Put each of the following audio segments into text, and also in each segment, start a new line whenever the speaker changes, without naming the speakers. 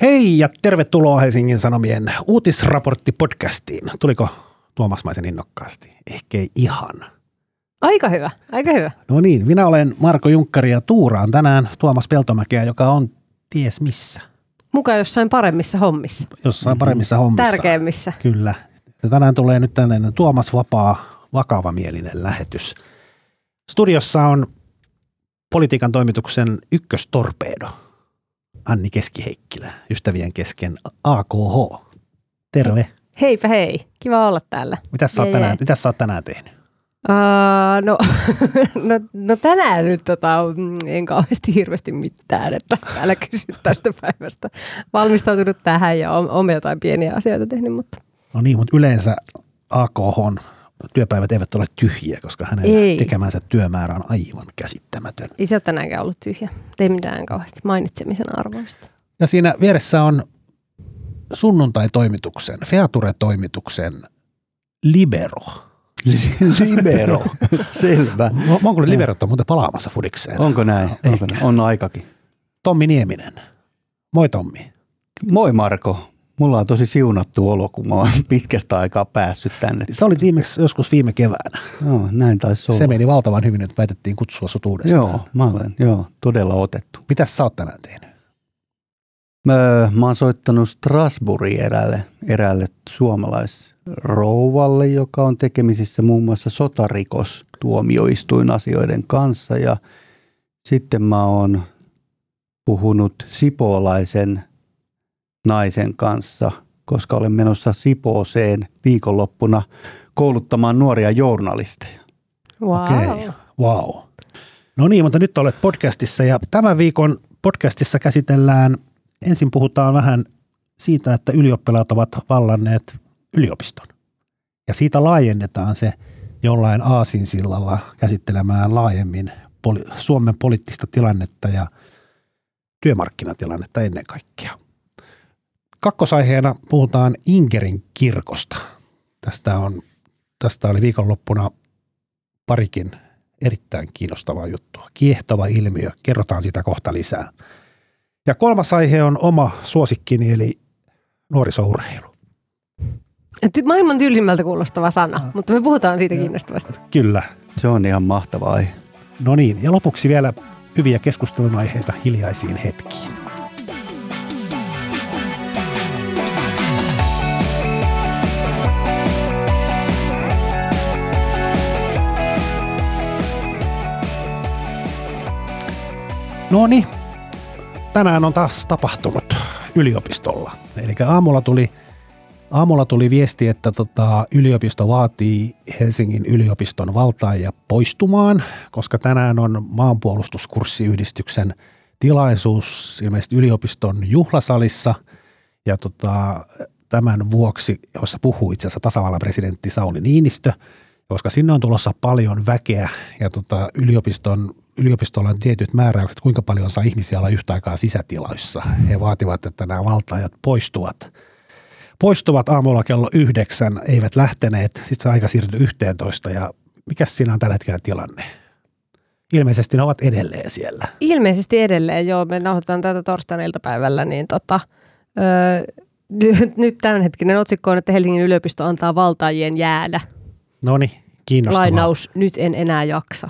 Hei ja tervetuloa Helsingin Sanomien uutisraporttipodcastiin. Tuliko Tuomasmaisen innokkaasti? Ehkä ei ihan.
Aika hyvä, aika hyvä.
No niin, minä olen Marko Junkkari ja tuuraan tänään Tuomas Peltomäkeä, joka on ties missä.
Mukaan jossain paremmissa hommissa.
Jossain paremmissa hommissa.
Tärkeimmissä.
Kyllä. Ja tänään tulee nyt tällainen Tuomas Vapaa, vakavamielinen lähetys. Studiossa on politiikan toimituksen ykköstorpeedo, Anni Keskiheikkilä, ystävien kesken AKH. Terve.
Heipä hei, kiva olla täällä.
Mitäs sä oot tänään,
jee.
mitäs sä oot tänään tehnyt?
Uh, no, no, no, tänään nyt tota, en kauheasti hirveästi mitään, että älä kysy tästä päivästä. Valmistautunut tähän ja on, on jotain pieniä asioita tehnyt, mutta
No niin, mutta yleensä AKHn työpäivät eivät ole tyhjiä, koska hänen
Ei.
tekemänsä työmäärä on aivan käsittämätön.
ei se ole tänäänkään ollut tyhjä. Ei mitään kauheasti mainitsemisen arvoista.
Ja siinä vieressä on sunnuntai-toimituksen, Feature-toimituksen Libero.
Libero, selvä.
Mä oon kuullut, Liberot on muuten palaamassa fudikseen.
Onko näin? Onko näin? On aikakin.
Tommi Nieminen. Moi Tommi.
Moi Marko. Mulla on tosi siunattu olo, kun mä oon pitkästä aikaa päässyt tänne.
Sä olit viimeksi joskus viime keväänä.
Joo, näin taisi olla.
Se meni valtavan hyvin, että päätettiin kutsua sut uudestaan.
Joo, mä olen joo, todella otettu.
Mitäs sä oot tänään tehnyt?
Mä, mä oon soittanut Strasbourgin eräälle, eräälle suomalaisrouvalle, joka on tekemisissä muun muassa sotarikostuomioistuinasioiden kanssa. Ja sitten mä oon puhunut sipoolaisen naisen kanssa, koska olen menossa Sipooseen viikonloppuna kouluttamaan nuoria journalisteja.
Wow.
Okei, wow. No niin, mutta nyt olet podcastissa ja tämän viikon podcastissa käsitellään, ensin puhutaan vähän siitä, että ylioppilaat ovat vallanneet yliopiston. Ja siitä laajennetaan se jollain aasinsillalla käsittelemään laajemmin poli- Suomen poliittista tilannetta ja työmarkkinatilannetta ennen kaikkea. Kakkosaiheena puhutaan Inkerin kirkosta. Tästä, on, tästä oli viikonloppuna parikin erittäin kiinnostavaa juttua. Kiehtova ilmiö, kerrotaan sitä kohta lisää. Ja kolmas aihe on oma suosikkini, eli nuorisourheilu.
Maailman tylsimmältä kuulostava sana, mutta me puhutaan siitä kiinnostavasti.
Kyllä.
Se on ihan mahtava aihe.
No niin, ja lopuksi vielä hyviä keskustelun aiheita hiljaisiin hetkiin. No niin, tänään on taas tapahtunut yliopistolla. Eli aamulla tuli, aamulla tuli viesti, että tota, yliopisto vaatii Helsingin yliopiston valtaajia poistumaan, koska tänään on maanpuolustuskurssiyhdistyksen tilaisuus ilmeisesti yliopiston juhlasalissa. Ja tota, tämän vuoksi, jossa puhuu itse asiassa tasavallan presidentti Sauli Niinistö, koska sinne on tulossa paljon väkeä ja tota, yliopiston, yliopistolla on tietyt määräykset, kuinka paljon saa ihmisiä olla yhtä aikaa sisätiloissa. He vaativat, että nämä valtaajat poistuvat. Poistuvat aamulla kello yhdeksän, eivät lähteneet, sitten se aika siirtyi 11 ja mikä siinä on tällä hetkellä tilanne? Ilmeisesti ne ovat edelleen siellä.
Ilmeisesti edelleen, joo, me nauhoitetaan tätä torstaina iltapäivällä, niin tota, öö, nyt, nyt tämänhetkinen otsikko on, että Helsingin yliopisto antaa valtaajien jäädä.
No niin, kiinnostavaa.
Lainaus, nyt en enää jaksa.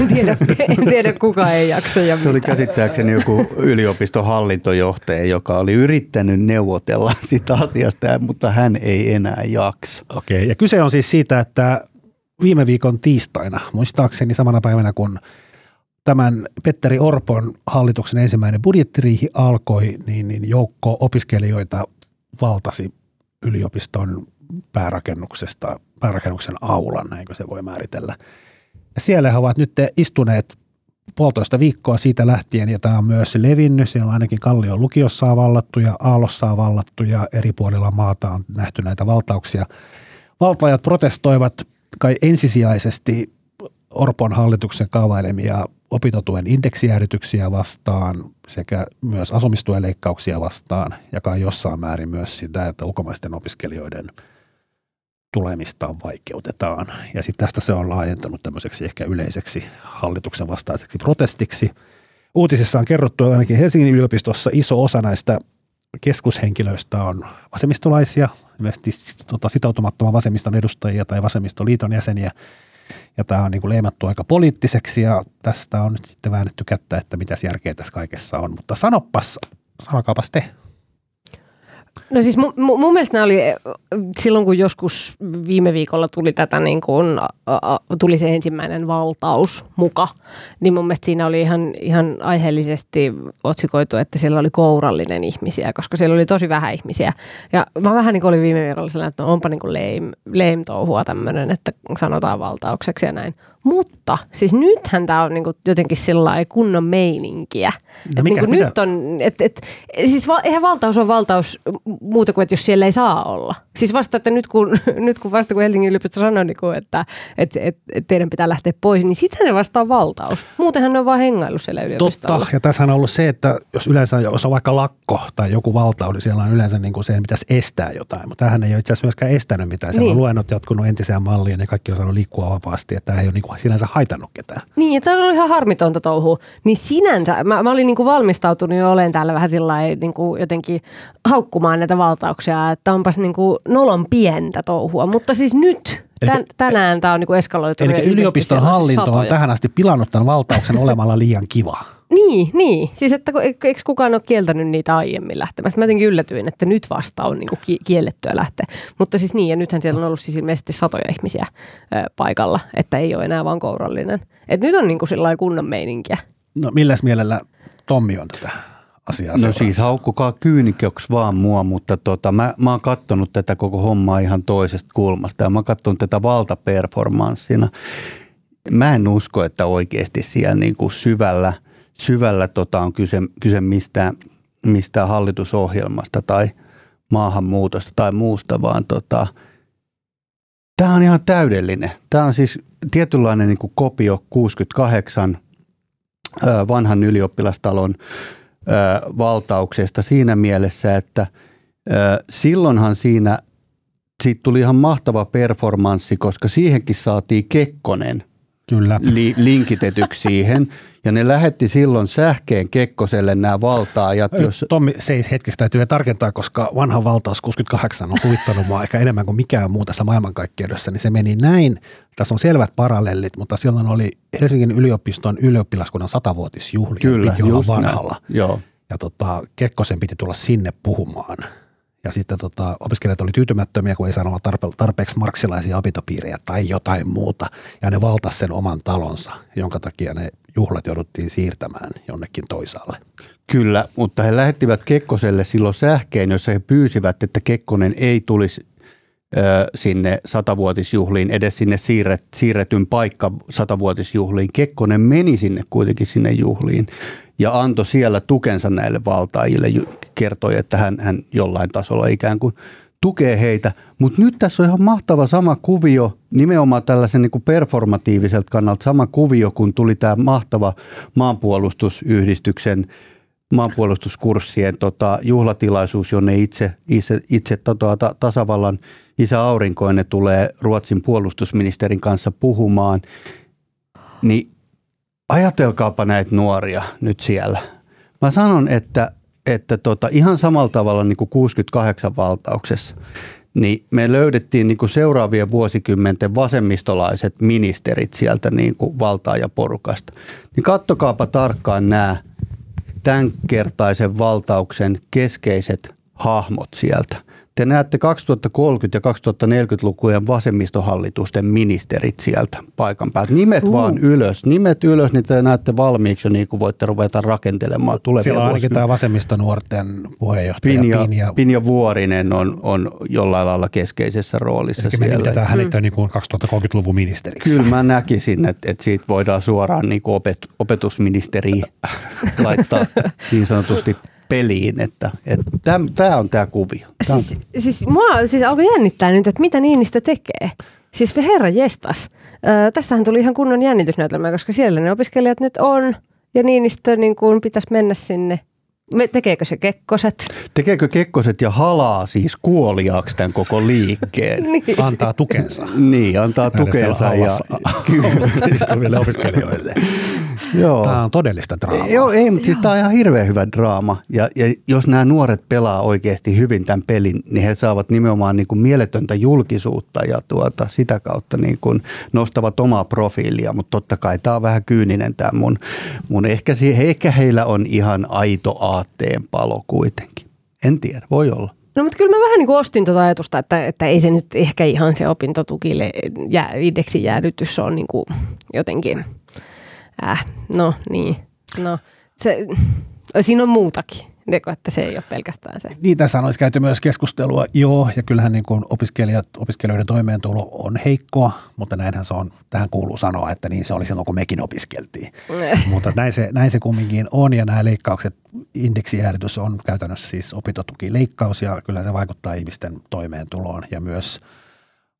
En tiedä, en tiedä kuka ei jaksa ja
Se oli
mitä.
käsittääkseni joku yliopiston hallintojohtaja, joka oli yrittänyt neuvotella sitä asiasta, mutta hän ei enää jaksa.
Okei, ja kyse on siis siitä, että viime viikon tiistaina, muistaakseni samana päivänä kun tämän Petteri Orpon hallituksen ensimmäinen budjettiriihi alkoi, niin, niin joukko opiskelijoita valtasi yliopiston päärakennuksesta, päärakennuksen aulan, näinkö se voi määritellä. Siellä he ovat nyt istuneet puolitoista viikkoa siitä lähtien, ja tämä on myös levinnyt. Siellä on ainakin Kallion lukiossa on vallattu ja Aallossa on vallattu ja eri puolilla maata on nähty näitä valtauksia. Valtaajat protestoivat kai ensisijaisesti Orpon hallituksen kaavailemia opintotuen indeksijäädytyksiä vastaan sekä myös asumistuen leikkauksia vastaan ja kai jossain määrin myös sitä, että ulkomaisten opiskelijoiden tulemista vaikeutetaan. Ja sitten tästä se on laajentunut tämmöiseksi ehkä yleiseksi hallituksen vastaiseksi protestiksi. Uutisissa on kerrottu että ainakin Helsingin yliopistossa iso osa näistä keskushenkilöistä on vasemmistolaisia, tota, sitoutumattoman vasemmiston edustajia tai vasemmistoliiton jäseniä. Ja tämä on niin kuin leimattu aika poliittiseksi ja tästä on nyt sitten väännetty kättä, että mitä järkeä tässä kaikessa on. Mutta sanoppas, sanokaapas te.
No siis mun, mun mielestä nämä oli, silloin kun joskus viime viikolla tuli tätä niin kuin, tuli se ensimmäinen valtaus muka, niin mun mielestä siinä oli ihan, ihan aiheellisesti otsikoitu, että siellä oli kourallinen ihmisiä, koska siellä oli tosi vähän ihmisiä. Ja mä vähän niin kuin olin viime viikolla sellainen, että no onpa niin kuin lame, lame touhua tämmöinen, että sanotaan valtaukseksi ja näin. Mutta siis nythän tämä on niinku jotenkin sillä kunnon meininkiä.
No mikä,
niinku nyt on, et, et, siis va, eihän valtaus on valtaus muuta kuin, että jos siellä ei saa olla. Siis vasta, että nyt kun, nyt kun vasta kun Helsingin yliopisto sanoi, niin kuin, että et, et, et teidän pitää lähteä pois, niin sitten se vasta on valtaus. Muutenhan ne on vaan hengailut siellä yliopistolla.
Totta, ja tässä on ollut se, että jos yleensä jos on vaikka lakko tai joku valtaus, niin siellä on yleensä niin kuin se, että pitäisi estää jotain. Mutta tähän ei ole itse asiassa myöskään estänyt mitään. Siellä niin. on luennot jatkunut entiseen malliin ja kaikki on saanut liikkua vapaasti. Että tämä ei ole niin kuin sinänsä haitannut ketään.
Niin, tämä on ollut ihan harmitonta touhua. Niin sinänsä, mä, mä olin niin kuin valmistautunut jo olen täällä vähän sillä niin kuin jotenkin haukkumaan näitä valtauksia, että onpas niin kuin nolon pientä touhua. Mutta siis nyt, tän, tänään tämä on niin kuin eskaloitunut.
Eli yliopiston hallinto on tähän asti pilannut tämän valtauksen olemalla liian kiva.
Niin, niin. Siis että eikö kukaan ole kieltänyt niitä aiemmin lähtemästä? Mä jotenkin yllätyin, että nyt vasta on niinku kiellettyä lähteä. Mutta siis niin, ja nythän siellä on ollut siis ilmeisesti satoja ihmisiä ö, paikalla, että ei ole enää vaan kourallinen. Et nyt on niinku sillä kunnon meininkiä.
No milläs mielellä Tommi on tätä asiaa
No seuraa? siis haukkukaa kyyniköksi vaan mua, mutta tota, mä, mä oon kattonut tätä koko hommaa ihan toisesta kulmasta ja mä oon kattonut tätä valtaperformanssina. Mä en usko, että oikeasti siellä niin kuin syvällä – syvällä tota on kyse, kyse mistään, mistään hallitusohjelmasta tai maahanmuutosta tai muusta, vaan tota, tämä on ihan täydellinen. Tämä on siis tietynlainen niin kuin kopio 68 vanhan ylioppilastalon valtauksesta siinä mielessä, että silloinhan siinä siitä tuli ihan mahtava performanssi, koska siihenkin saatiin Kekkonen
Kyllä.
Li, linkitetyksi siihen. Ja ne lähetti silloin sähkeen Kekkoselle nämä valtaajat.
Jos... Tommi seis hetkestä täytyy tarkentaa, koska vanha valtaus 68 on huvittanut mua ehkä enemmän kuin mikään muu tässä maailmankaikkeudessa, niin se meni näin. Tässä on selvät parallellit, mutta silloin oli Helsingin yliopiston ylioppilaskunnan satavuotisjuhli.
Kyllä,
piti olla vanhalla.
Näin. Joo.
Ja tota, Kekkosen piti tulla sinne puhumaan. Ja sitten tota, opiskelijat oli tyytymättömiä, kun ei saanut olla tarpe- tarpeeksi marksilaisia opintopiirejä tai jotain muuta. Ja ne valtasi sen oman talonsa, jonka takia ne juhlat jouduttiin siirtämään jonnekin toisaalle.
Kyllä, mutta he lähettivät Kekkoselle silloin sähkeen, jossa he pyysivät, että Kekkonen ei tulisi sinne satavuotisjuhliin, edes sinne siirret, siirretyn paikka satavuotisjuhliin. Kekkonen meni sinne kuitenkin sinne juhliin ja antoi siellä tukensa näille valtaajille, kertoi, että hän, hän jollain tasolla ikään kuin tukee heitä. Mutta nyt tässä on ihan mahtava sama kuvio, nimenomaan tällaisen niin kuin performatiiviselta kannalta sama kuvio, kun tuli tämä mahtava maanpuolustusyhdistyksen maanpuolustuskurssien tota, juhlatilaisuus, jonne itse, itse, itse tota, tasavallan isä Aurinkoinen tulee Ruotsin puolustusministerin kanssa puhumaan, niin ajatelkaapa näitä nuoria nyt siellä. Mä sanon, että, että tota, ihan samalla tavalla niin kuin 68 valtauksessa, niin me löydettiin niin kuin seuraavien vuosikymmenten vasemmistolaiset ministerit sieltä niin kuin valtaajaporukasta. Niin kattokaapa tarkkaan nämä tämänkertaisen valtauksen keskeiset hahmot sieltä – te näette 2030- ja 2040-lukujen vasemmistohallitusten ministerit sieltä paikan päältä. Nimet uh. vaan ylös. Nimet ylös, niin te näette valmiiksi niin kuin voitte ruveta rakentelemaan tulevia
Siellä on ainakin tämä vasemmistonuorten puheenjohtaja
Pinja, Pinja. Pinja Vuorinen on, on jollain lailla keskeisessä roolissa
Eli
siellä.
Eli hänet mm. niin kuin 2030-luvun ministeriksi.
Kyllä mä näkisin, että, että siitä voidaan suoraan niin kuin opet, opetusministeri laittaa niin sanotusti peliin, että, että tämä on tämä kuvio. Tää
siis, siis mua siis alkoi jännittää nyt, että mitä Niinistö tekee. Siis herra jestas. Ö, tästähän tuli ihan kunnon jännitysnäytelmä, koska siellä ne opiskelijat nyt on ja Niinistö niin kuin pitäisi mennä sinne Me, tekeekö se Kekkoset?
Tekeekö Kekkoset ja halaa siis kuoliaaksi tämän koko liikkeen?
niin.
Antaa tukensa.
Niin, antaa
Näille
tukensa. Ja,
istuville opiskelijoille.
joo.
Tämä on todellista draamaa.
Joo, ei, mutta siis tämä on ihan hirveän hyvä draama. Ja, ja jos nämä nuoret pelaa oikeasti hyvin tämän pelin, niin he saavat nimenomaan niin kuin mieletöntä julkisuutta ja tuota, sitä kautta niin kuin nostavat omaa profiilia. Mutta totta kai tämä on vähän kyyninen tämä mun, mun ehkä, siihen, ehkä heillä on ihan aito aatteen palo kuitenkin. En tiedä, voi olla.
No mutta kyllä mä vähän niin kuin ostin tuota ajatusta, että, että ei se nyt ehkä ihan se opintotukille jää, indeksin jäädytys on niin kuin jotenkin, äh, no niin, no se, siinä on muutakin, että se ei ole pelkästään se.
Niin tässä olisi käyty myös keskustelua, joo, ja kyllähän niin kuin opiskelijat, opiskelijoiden toimeentulo on heikkoa, mutta näinhän se on, tähän kuuluu sanoa, että niin se oli silloin, kun mekin opiskeltiin. mutta näin se, näin se kumminkin on, ja nämä leikkaukset, indeksijäädytys on käytännössä siis opintotukileikkaus, ja kyllä se vaikuttaa ihmisten toimeentuloon, ja myös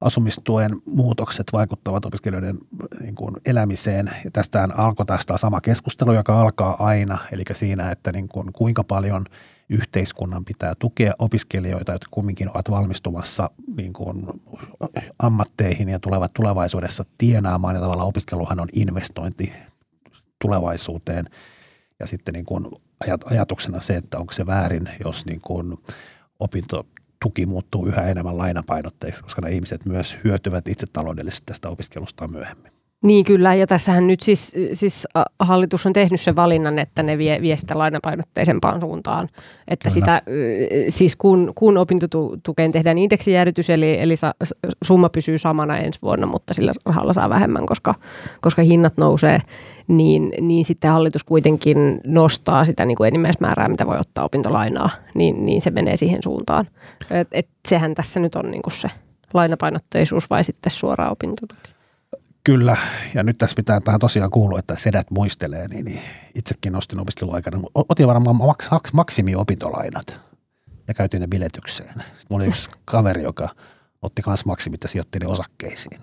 asumistuen muutokset vaikuttavat opiskelijoiden niin kuin elämiseen. Ja tästähän alkoi tästä sama keskustelu, joka alkaa aina, eli siinä, että niin kuin, kuinka paljon yhteiskunnan pitää tukea opiskelijoita, jotka kumminkin ovat valmistumassa niin kuin ammatteihin ja tulevat tulevaisuudessa tienaamaan. Ja tavallaan opiskeluhan on investointi tulevaisuuteen. Ja sitten niin kuin ajatuksena se, että onko se väärin, jos niin kuin opinto tuki muuttuu yhä enemmän lainapainotteiksi, koska nämä ihmiset myös hyötyvät itse taloudellisesti tästä opiskelusta myöhemmin.
Niin kyllä, ja tässähän nyt siis, siis hallitus on tehnyt sen valinnan, että ne vie, vie sitä lainapainotteisempaan suuntaan. Että kyllä. sitä, siis kun, kun opintotukeen tehdään indeksijäädytys, eli, eli summa pysyy samana ensi vuonna, mutta sillä rahalla saa vähemmän, koska, koska hinnat nousee, niin, niin sitten hallitus kuitenkin nostaa sitä niin kuin enimmäismäärää, mitä voi ottaa opintolainaa, niin, niin se menee siihen suuntaan. Et, et sehän tässä nyt on niin kuin se lainapainotteisuus vai sitten suora opintotuki.
Kyllä, ja nyt tässä pitää tähän tosiaan kuulua, että sedät muistelee, niin, niin itsekin nostin opiskeluaikana. Otin varmaan maks, maksimi-opintolainat ja käytiin ne biletykseen. Sitten mulla oli yksi kaveri, joka otti myös maksimit ja sijoitti ne osakkeisiin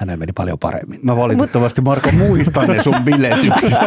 hänellä meni paljon paremmin.
Mä valitettavasti Marko muistan ne sun biletykset.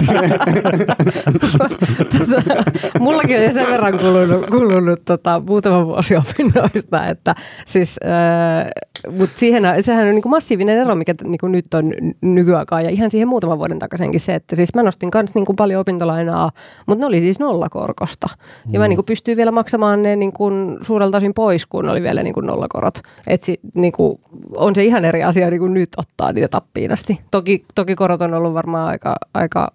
tota, mullakin on sen verran kulunut, kulunut tota, muutama vuosi opinnoista, että siis, äh, mutta siihen, sehän on niin kuin massiivinen ero, mikä niin kuin nyt on nykyaikaan ja ihan siihen muutaman vuoden takaisenkin se, että siis mä nostin myös niin kuin paljon opintolainaa, mutta ne oli siis nollakorkosta. Ja mä mm. niin kuin pystyin vielä maksamaan ne niin kuin suurelta osin pois, kun oli vielä niin kuin nollakorot. Et niin kuin, on se ihan eri asia niin kuin nyt ottaa niitä tappiin asti. Toki, toki korot on ollut varmaan aika, aika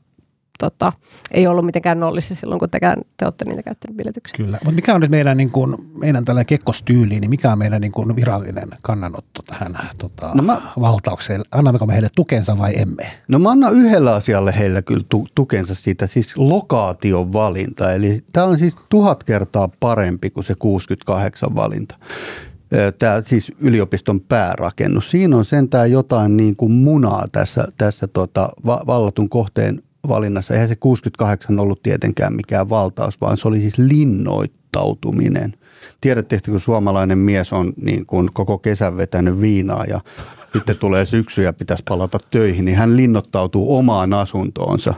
tota, ei ollut mitenkään nollissa silloin, kun tekään, te olette niitä käyttäneet biletyksiä.
Kyllä, mutta mikä on nyt meidän, niin kuin, meidän tällä kekkostyyli, niin mikä on meidän niin kuin virallinen kannanotto tähän tota, no mä, valtaukseen? Annammeko me heille tukensa vai emme?
No mä annan yhdellä asialle heillä kyllä tu- tukensa siitä, siis lokaation valinta. Eli tämä on siis tuhat kertaa parempi kuin se 68 valinta tämä siis yliopiston päärakennus. Siinä on sentään jotain niin kuin munaa tässä, tässä tota, vallatun kohteen valinnassa. Eihän se 68 ollut tietenkään mikään valtaus, vaan se oli siis linnoittautuminen. Tiedätte, kun suomalainen mies on niin kuin koko kesän vetänyt viinaa ja sitten tulee syksy ja pitäisi palata töihin, niin hän linnoittautuu omaan asuntoonsa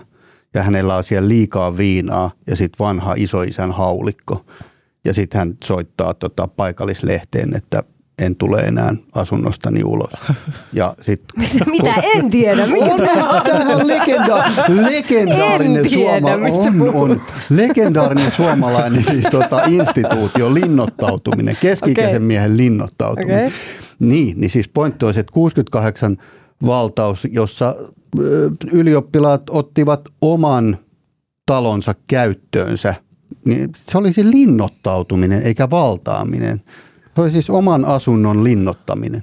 ja hänellä on siellä liikaa viinaa ja sitten vanha isoisän haulikko – ja sitten hän soittaa tota paikallislehteen, että en tule enää asunnostani ulos. Ja sit,
Mitä? En tiedä. Mikä
on, tämä on legenda, legendaarinen,
en tiedä,
suoma, on, on, legendaarinen suomalainen siis tota, instituutio, linnoittautuminen, keski-ikäisen okay. miehen linnoittautuminen. Okay. Niin, niin siis pointti olisi, että 68 valtaus, jossa ylioppilaat ottivat oman talonsa käyttöönsä – niin se oli siis linnoittautuminen eikä valtaaminen. Se oli siis oman asunnon linnottaminen.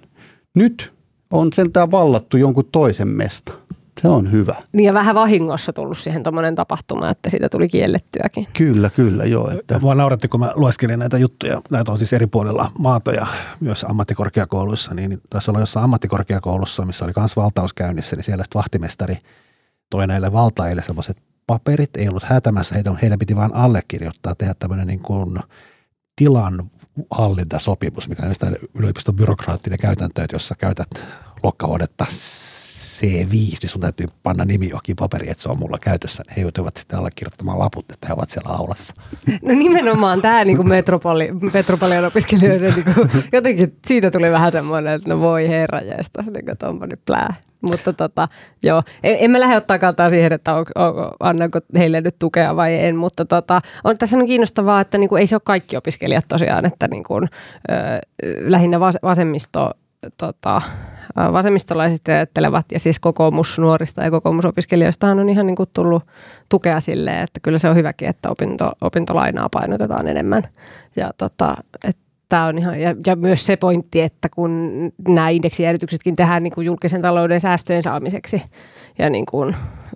Nyt on sentään vallattu jonkun toisen mesta. Se on hyvä.
Niin ja vähän vahingossa tullut siihen tuommoinen tapahtuma, että siitä tuli kiellettyäkin.
Kyllä, kyllä, joo. Että.
Mua nauratti, kun mä lueskelin näitä juttuja. Näitä on siis eri puolilla maata ja myös ammattikorkeakouluissa. Niin tässä oli jossain ammattikorkeakoulussa, missä oli myös valtaus käynnissä, niin siellä vahtimestari toi näille valtaille semmoiset paperit, ei ollut häätämässä heitä, heidän piti vain allekirjoittaa, tehdä tämmöinen niin kuin tilan hallintasopimus, mikä on yliopiston byrokraattinen käytäntö, että jos sä käytät lokkavuodetta C5, niin sun täytyy panna nimi johonkin paperiin, että se on mulla käytössä. He joutuivat sitten allekirjoittamaan laput, että he ovat siellä aulassa.
No nimenomaan tämä niin kuin metropoli, metropolian opiskelijoiden, niin kuin, jotenkin siitä tuli vähän semmoinen, että no voi herra jästä, niin kuin tommonen niin plää. Mutta tota, joo, en, en mä lähde ottaa kantaa siihen, että on, on, annanko heille nyt tukea vai en, mutta tota, on tässä on kiinnostavaa, että niin kuin, ei se ole kaikki opiskelijat tosiaan, että niin kuin, ö, lähinnä vas, vasemmisto tota, vasemmistolaiset ajattelevat ja siis kokoomus nuorista ja kokoomusopiskelijoista on ihan niin kuin tullut tukea sille, että kyllä se on hyväkin, että opinto, opintolainaa painotetaan enemmän. Ja tota, että tämä on ihan, ja, ja myös se pointti, että kun nämä indeksijäädytyksetkin tehdään niin kuin julkisen talouden säästöjen saamiseksi ja niin kuin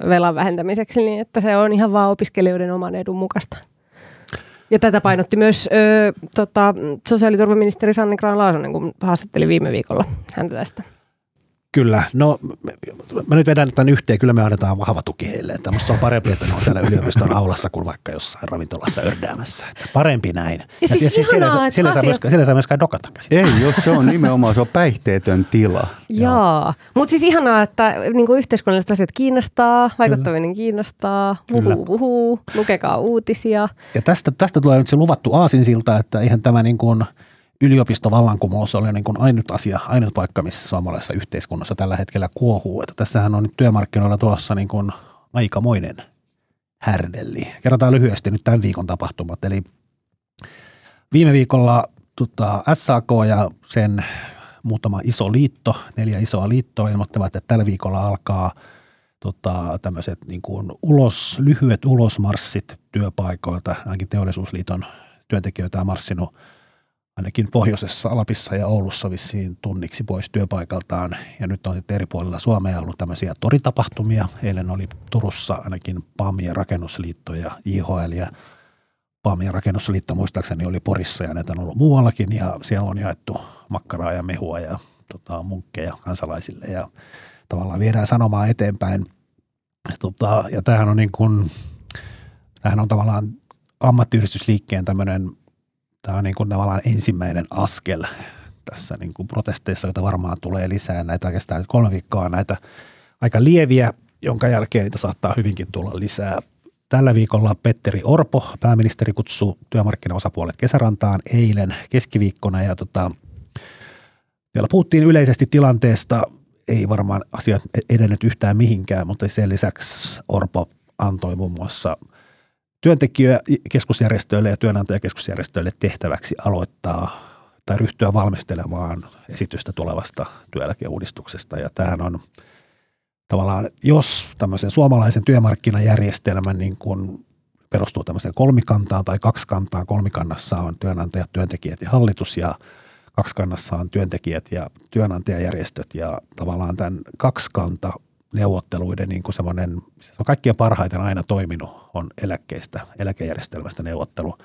velan vähentämiseksi, niin että se on ihan vaan opiskelijoiden oman edun mukaista. Ja tätä painotti myös ö, tota, sosiaaliturvaministeri Sanni Graan-Laasonen, kun haastatteli viime viikolla häntä tästä.
Kyllä. No mä nyt vedän tämän yhteen. Kyllä me annetaan vahva tuki heille. Että se on parempi, että ne on siellä yliopiston aulassa kuin vaikka jossain ravintolassa ördäämässä. Että parempi näin.
Ja, siis ja
siellä,
siellä,
siellä, saa myöskään, siellä saa myöskään dokata käsin.
Ei, jos se on nimenomaan, se on päihteetön tila.
Joo. Mutta siis ihanaa, että niinku yhteiskunnalliset asiat kiinnostaa, vaikuttaminen kiinnostaa, Uhu, uhu, lukekaa uutisia.
Ja tästä, tästä tulee nyt se luvattu aasinsilta, että ihan tämä niin kuin – yliopistovallankumous oli niin kuin ainut asia, ainut paikka, missä suomalaisessa yhteiskunnassa tällä hetkellä kuohuu. Että tässähän on nyt työmarkkinoilla tulossa niin kuin aikamoinen härdelli. Kerrotaan lyhyesti nyt tämän viikon tapahtumat. Eli viime viikolla tota, SAK ja sen muutama iso liitto, neljä isoa liittoa ilmoittavat, että tällä viikolla alkaa tota, tämmöiset niin kuin ulos, lyhyet ulosmarssit työpaikoilta. Ainakin teollisuusliiton työntekijöitä on marssinut – ainakin pohjoisessa Alapissa ja Oulussa vissiin tunniksi pois työpaikaltaan. Ja nyt on sitten eri puolilla Suomea ollut tämmöisiä toritapahtumia. Eilen oli Turussa ainakin PAM ja Rakennusliitto ja JHL ja PAM ja Rakennusliitto muistaakseni oli Porissa ja näitä on ollut muuallakin. Ja siellä on jaettu makkaraa ja mehua ja tota, munkkeja kansalaisille ja tavallaan viedään sanomaa eteenpäin. Tota, ja tämähän on niin kuin, tämähän on tavallaan ammattiyhdistysliikkeen tämmöinen tämä on niin kuin tavallaan ensimmäinen askel tässä niin kuin protesteissa, joita varmaan tulee lisää. Näitä oikeastaan nyt kolme viikkoa näitä aika lieviä, jonka jälkeen niitä saattaa hyvinkin tulla lisää. Tällä viikolla Petteri Orpo, pääministeri, kutsuu työmarkkinaosapuolet kesärantaan eilen keskiviikkona ja tota, vielä puhuttiin yleisesti tilanteesta, ei varmaan asiat edennyt yhtään mihinkään, mutta sen lisäksi Orpo antoi muun muassa – työntekijäkeskusjärjestöille ja työnantajakeskusjärjestöille tehtäväksi aloittaa tai ryhtyä valmistelemaan esitystä tulevasta työeläkeuudistuksesta. Ja tämähän on tavallaan, jos tämmöisen suomalaisen työmarkkinajärjestelmän niin kuin perustuu tämmöiseen kolmikantaan tai kaksikantaan, kolmikannassa on työnantajat, työntekijät ja hallitus ja kaksikannassa on työntekijät ja työnantajajärjestöt ja tavallaan tämän kaksikanta neuvotteluiden niin kuin semmoinen, se on kaikkien parhaiten aina toiminut, on eläkkeistä, eläkejärjestelmästä neuvottelu.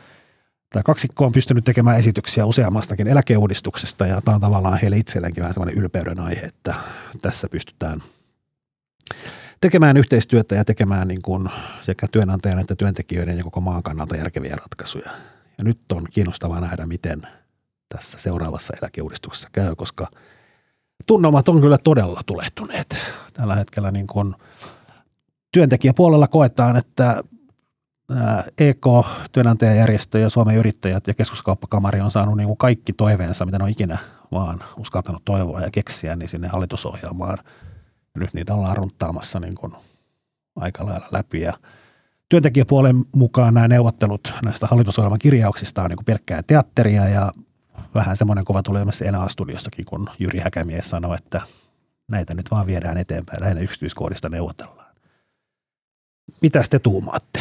Tämä kaksikko on pystynyt tekemään esityksiä useammastakin eläkeuudistuksesta ja tämä on tavallaan heille itselleenkin vähän semmoinen ylpeyden aihe, että tässä pystytään tekemään yhteistyötä ja tekemään niin kuin sekä työnantajan että työntekijöiden ja koko maan kannalta järkeviä ratkaisuja. Ja nyt on kiinnostavaa nähdä, miten tässä seuraavassa eläkeuudistuksessa käy, koska – tunnelmat on kyllä todella tulehtuneet. Tällä hetkellä niin kuin työntekijäpuolella koetaan, että EK, työnantajajärjestö ja Suomen yrittäjät ja keskuskauppakamari on saanut niin kuin kaikki toiveensa, mitä ne on ikinä vaan uskaltanut toivoa ja keksiä, niin sinne hallitusohjelmaan. Nyt niitä ollaan runttaamassa niin kuin aika lailla läpi. Ja työntekijäpuolen mukaan nämä neuvottelut näistä hallitusohjelman kirjauksista on niin kuin pelkkää teatteria ja vähän semmoinen kova tuli ilmeisesti Enaa-studiostakin, kun Jyri Häkämies sanoi, että näitä nyt vaan viedään eteenpäin, lähinnä yksityiskohdista neuvotellaan. Mitä te tuumaatte?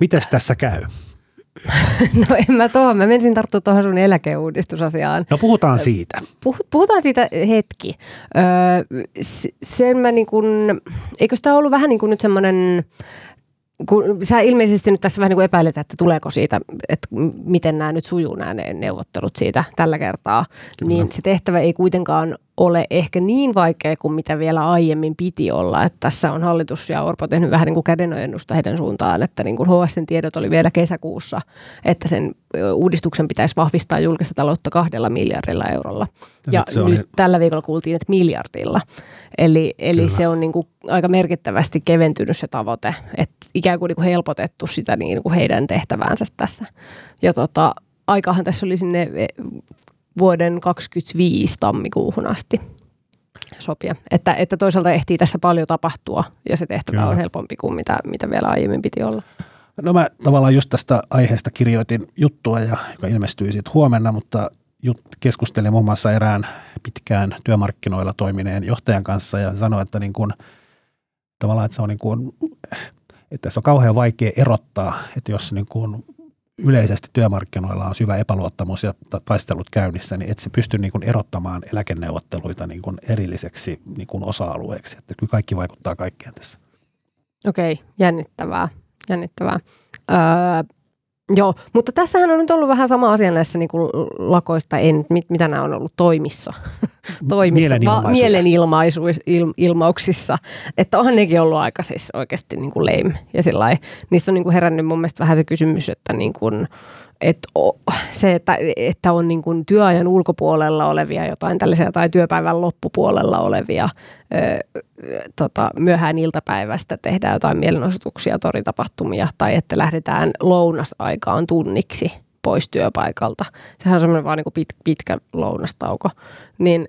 Mites tässä käy?
No en mä tuohon, mä menisin tarttua tuohon sun eläkeuudistusasiaan.
No puhutaan siitä.
puhutaan siitä hetki. Öö, sen mä niin kun, eikö sitä ollut vähän niin kuin nyt semmoinen kun sä ilmeisesti nyt tässä vähän niin kuin epäilet, että tuleeko siitä, että miten nämä nyt sujuu nämä neuvottelut siitä tällä kertaa, Kyllä. niin se tehtävä ei kuitenkaan ole ehkä niin vaikea kuin mitä vielä aiemmin piti olla. Että tässä on hallitus ja Orpo tehnyt vähän niin kuin kädenojennusta heidän suuntaan, että niin kuin HSN tiedot oli vielä kesäkuussa, että sen uudistuksen pitäisi vahvistaa julkista taloutta kahdella miljardilla eurolla. Ja, ja nyt, nyt tällä viikolla kuultiin, että miljardilla. Eli, eli se on niin kuin aika merkittävästi keventynyt se tavoite, että ikään kuin, niin kuin helpotettu sitä niin kuin heidän tehtäväänsä tässä. Ja tota, aikahan tässä oli sinne vuoden 2025 tammikuuhun asti sopia. Että, että toisaalta ehtii tässä paljon tapahtua ja se tehtävä Kyllä. on helpompi kuin mitä, mitä vielä aiemmin piti olla.
No mä tavallaan just tästä aiheesta kirjoitin juttua, ja, joka ilmestyy sitten huomenna, mutta jut, keskustelin muun muassa erään pitkään työmarkkinoilla toimineen johtajan kanssa ja sanoi, että niin kun, tavallaan, että se on niin kuin, että se on kauhean vaikea erottaa, että jos niin kuin yleisesti työmarkkinoilla on syvä epäluottamus ja taistelut käynnissä, niin et se pysty niin kuin erottamaan eläkeneuvotteluita niin kuin erilliseksi niin kuin osa-alueeksi. Että kyllä kaikki vaikuttaa kaikkeen tässä.
Okei, jännittävää. jännittävää. Öö, Joo, mutta tässähän on nyt ollut vähän sama asia näissä niin kuin lakoista, en, mit, mitä nämä on ollut toimissa, toimissa
Mielenilmaisu.
mielenilmauksissa, että onhan nekin ollut aika siis oikeasti niin kuin lame. Ja sillai, niistä on niin kuin herännyt mun mielestä vähän se kysymys, että niin kuin, että se, että, että on niin kuin työajan ulkopuolella olevia jotain tällaisia tai työpäivän loppupuolella olevia ö, tota, myöhään iltapäivästä tehdään jotain mielenosoituksia, toritapahtumia tai että lähdetään lounasaikaan tunniksi – pois työpaikalta. Sehän on semmoinen vaan niin kuin pit, pitkä lounastauko. Niin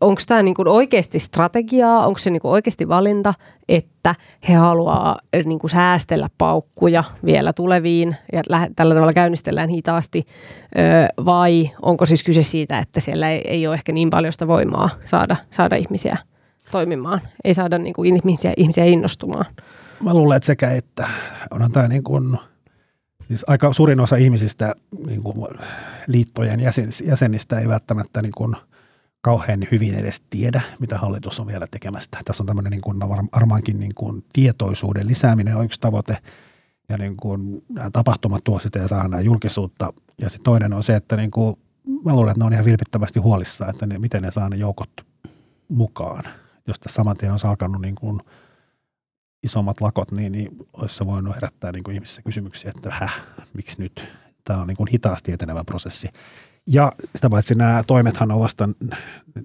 onko tämä niin kuin oikeasti strategiaa, onko se niin kuin oikeasti valinta, että he haluaa niin kuin säästellä paukkuja vielä tuleviin ja tällä tavalla käynnistellään hitaasti, vai onko siis kyse siitä, että siellä ei, ei ole ehkä niin paljon sitä voimaa saada, saada ihmisiä toimimaan, ei saada niin kuin ihmisiä, ihmisiä innostumaan?
Mä luulen, että sekä että onhan tämä niin kuin – Siis aika suurin osa ihmisistä, niin kuin liittojen jäsen, jäsenistä ei välttämättä niin kuin kauhean hyvin edes tiedä, mitä hallitus on vielä tekemästä. Tässä on tämmöinen niin kuin, varmaankin niin kuin tietoisuuden lisääminen on yksi tavoite, ja niin kuin, nämä tapahtumat tuo sitä ja saadaan julkisuutta. Ja sitten toinen on se, että niin kuin, mä luulen, että ne on ihan vilpittävästi huolissaan, että ne, miten ne saa ne joukot mukaan. Jos tässä saman tien on alkanut niin kuin – isommat lakot, niin, niin olisi se voinut herättää niin kuin ihmisissä kysymyksiä, että häh, miksi nyt? Tämä on niin kuin hitaasti etenevä prosessi. Ja sitä paitsi nämä toimethan on vasta,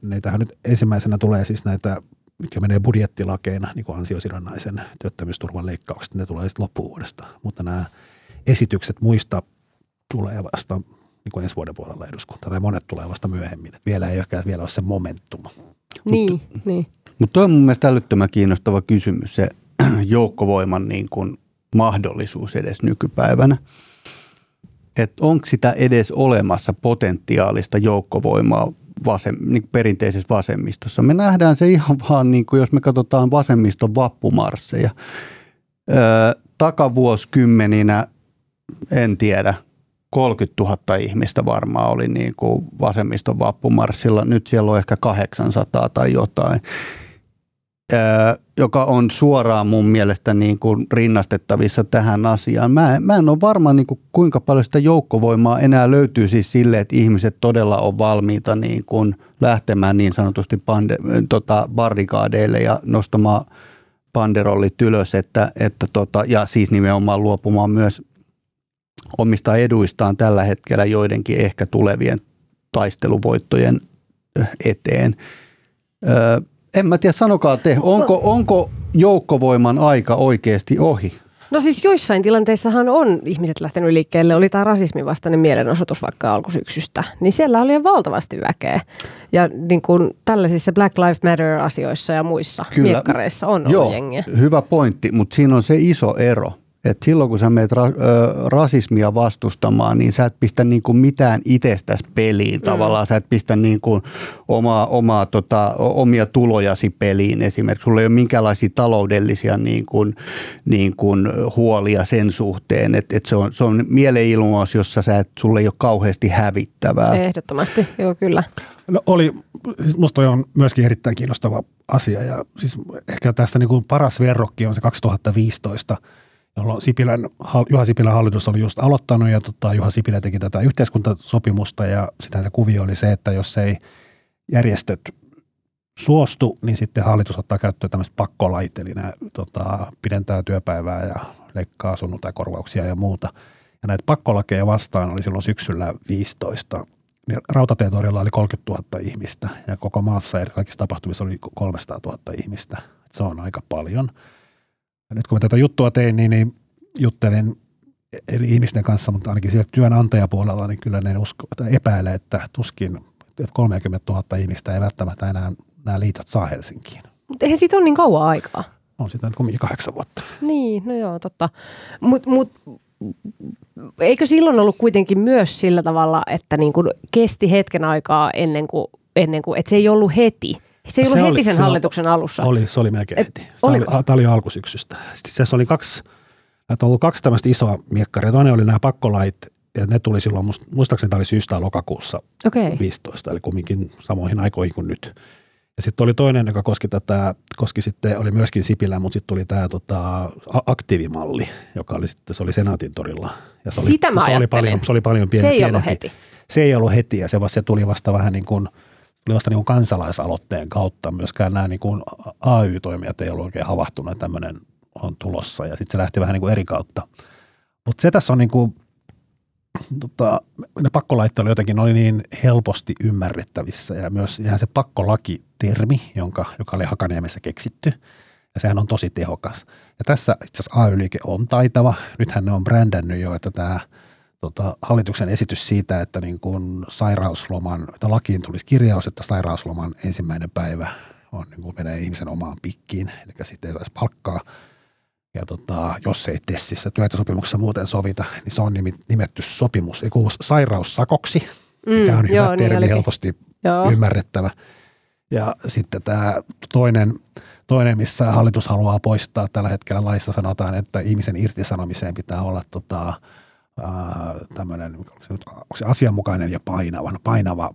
näitähän nyt ensimmäisenä tulee siis näitä, mitkä menee budjettilakeina, niin kuin ansiosidonnaisen työttömyysturvan leikkaukset, ne tulee sitten loppuvuodesta. Mutta nämä esitykset muista tulee vasta niin kuin ensi vuoden puolella eduskunta, tai monet tulee vasta myöhemmin. Et vielä ei ehkä vielä ole se momentum.
Niin, mutta, niin.
Mutta tuo on mun mielestä älyttömän kiinnostava kysymys, se joukkovoiman niin kuin mahdollisuus edes nykypäivänä. Että onko sitä edes olemassa potentiaalista joukkovoimaa vasem, niin perinteisessä vasemmistossa. Me nähdään se ihan vaan, niin kuin jos me katsotaan vasemmiston vappumarsseja. Öö, takavuosikymmeninä, en tiedä, 30 000 ihmistä varmaan oli niin kuin vasemmiston vappumarssilla. Nyt siellä on ehkä 800 tai jotain joka on suoraan mun mielestä niin kuin rinnastettavissa tähän asiaan. Mä, mä en ole varma, niin kuin kuinka paljon sitä joukkovoimaa enää löytyy siis sille, että ihmiset todella on valmiita niin kuin lähtemään niin sanotusti pande, tota, barrikaadeille ja nostamaan panderollit ylös, että, että tota, ja siis nimenomaan luopumaan myös omista eduistaan tällä hetkellä joidenkin ehkä tulevien taisteluvoittojen eteen. Öö, en mä tiedä, sanokaa te, onko, onko joukkovoiman aika oikeasti ohi?
No siis joissain tilanteissahan on ihmiset lähtenyt liikkeelle. Oli tämä rasismin vastainen mielenosoitus vaikka alkusyksystä. Niin siellä oli valtavasti väkeä. Ja niin kuin tällaisissa Black Lives Matter-asioissa ja muissa Kyllä, miekkareissa on ollut joo, jengiä.
hyvä pointti, mutta siinä on se iso ero että silloin kun sä meet ra- ö, rasismia vastustamaan, niin sä et pistä niin kuin mitään itsestäsi peliin. Mm. Tavallaan sä et pistä niin kuin omaa, omaa, tota, omia tulojasi peliin esimerkiksi. Sulla ei ole minkäänlaisia taloudellisia niin kuin, niin kuin huolia sen suhteen. Että et se, on, se on mielenilmaus, jossa sä et, sulle ei ole kauheasti hävittävää.
Ehdottomasti, joo kyllä.
No oli, siis musta on myöskin erittäin kiinnostava asia ja siis ehkä tässä niin kuin paras verrokki on se 2015 – jolloin Sipilän, Juha Sipilän hallitus oli just aloittanut ja tota, Juha Sipilä teki tätä yhteiskuntasopimusta ja sitä se kuvio oli se, että jos ei järjestöt suostu, niin sitten hallitus ottaa käyttöön tämmöiset pakkolait, eli nämä tota, pidentää työpäivää ja leikkaa sunnuntai-korvauksia ja muuta. Ja näitä pakkolakeja vastaan oli silloin syksyllä 15. Niin Rautatietorilla oli 30 000 ihmistä ja koko maassa ja kaikissa tapahtumissa oli 300 000 ihmistä. Se on aika paljon. Ja nyt kun mä tätä juttua tein, niin, niin juttelin eri ihmisten kanssa, mutta ainakin siellä työnantajapuolella, niin kyllä ne usko, tai epäilee, että tuskin että 30 000 ihmistä ei välttämättä enää nämä liitot saa Helsinkiin.
Mutta eihän siitä ole niin kauan aikaa.
On sitä kumminkin kahdeksan vuotta.
Niin, no joo, totta. Mutta mut, eikö silloin ollut kuitenkin myös sillä tavalla, että niin kuin kesti hetken aikaa ennen kuin, ennen kuin että se ei ollut heti. Se ei ollut
Se
heti
oli-
sen
se
hallituksen alussa.
Oli, se oli melkein
Et
heti. Oli,
oliko?
tämä oli alkusyksystä. Sitten se oli kaksi, että on ollut kaksi tämmöistä isoa miekkaria. Toinen oli nämä pakkolait, ja ne tuli silloin, muistaakseni tämä oli syystä lokakuussa
Okei.
15, eli kumminkin samoihin aikoihin kuin nyt. Ja sitten oli toinen, joka koski tätä, koski sitten, oli myöskin Sipilä, mutta sitten tuli tämä tota, aktiivimalli, joka oli sitten, se oli Senaatin torilla. Ja se oli,
Sitä mä
se oli
ajattelin.
paljon, se oli paljon pieni,
Se ei ollut
pienempi.
heti.
Se ei ollut heti ja se, vasta, se tuli vasta vähän niin kuin, tuli vasta niin kuin kansalaisaloitteen kautta. Myöskään nämä niin kuin AY-toimijat ei ollut oikein havahtunut, että tämmöinen on tulossa ja sitten se lähti vähän niin kuin eri kautta. Mutta se tässä on niin kuin, tota, ne pakkolait oli jotenkin, oli niin helposti ymmärrettävissä ja myös ihan se pakkolaki-termi, jonka, joka oli Hakaniemessä keksitty, ja sehän on tosi tehokas. Ja tässä itse asiassa AY-liike on taitava. Nythän ne on brändännyt jo, että tämä tota, hallituksen esitys siitä, että niin kuin sairausloman, että lakiin tulisi kirjaus, että sairausloman ensimmäinen päivä on niin kuin menee ihmisen omaan pikkiin, eli sitten ei saisi palkkaa. Ja tota, jos ei TESissä työehtosopimuksessa muuten sovita, niin se on nimetty sopimus, ei sairaussakoksi, mikä on hyvä
joo, niin
termi,
olikin.
helposti
Joo.
ymmärrettävä. Ja sitten tämä toinen, toinen, missä hallitus haluaa poistaa tällä hetkellä laissa sanotaan, että ihmisen irtisanomiseen pitää olla tota, tämmöinen onko se, onko se asianmukainen ja painava, no painava,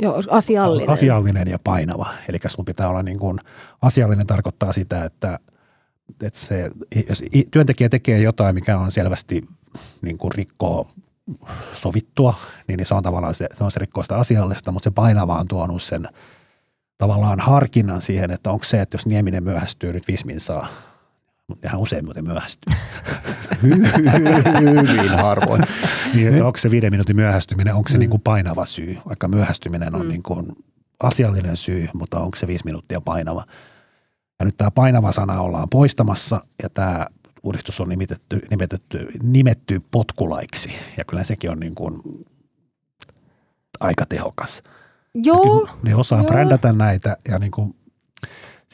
Joo, asiallinen.
asiallinen ja painava. Eli sun pitää olla niin kuin, asiallinen tarkoittaa sitä, että, että se, jos työntekijä tekee jotain, mikä on selvästi niin kuin rikkoo sovittua, niin niin se on tavallaan se, se, on se rikkoo sitä asiallista, mutta se painava on tuonut sen tavallaan harkinnan siihen, että onko se, että jos Nieminen myöhästyy nyt Vismin saa, mutta nehän usein muuten myöhästyy.
Hyvin harvoin.
niin, että onko se viiden minuutin myöhästyminen, onko se niin kuin painava syy, vaikka myöhästyminen on
Mm.
niin kuin asiallinen syy, mutta onko se viisi minuuttia painava. Ja nyt tämä painava sana ollaan poistamassa ja tämä uudistus on nimitetty, nimetetty, nimetty potkulaiksi ja kyllä sekin on niin kuin aika tehokas.
Joo,
Ne osaa
joo.
brändätä näitä ja niin kuin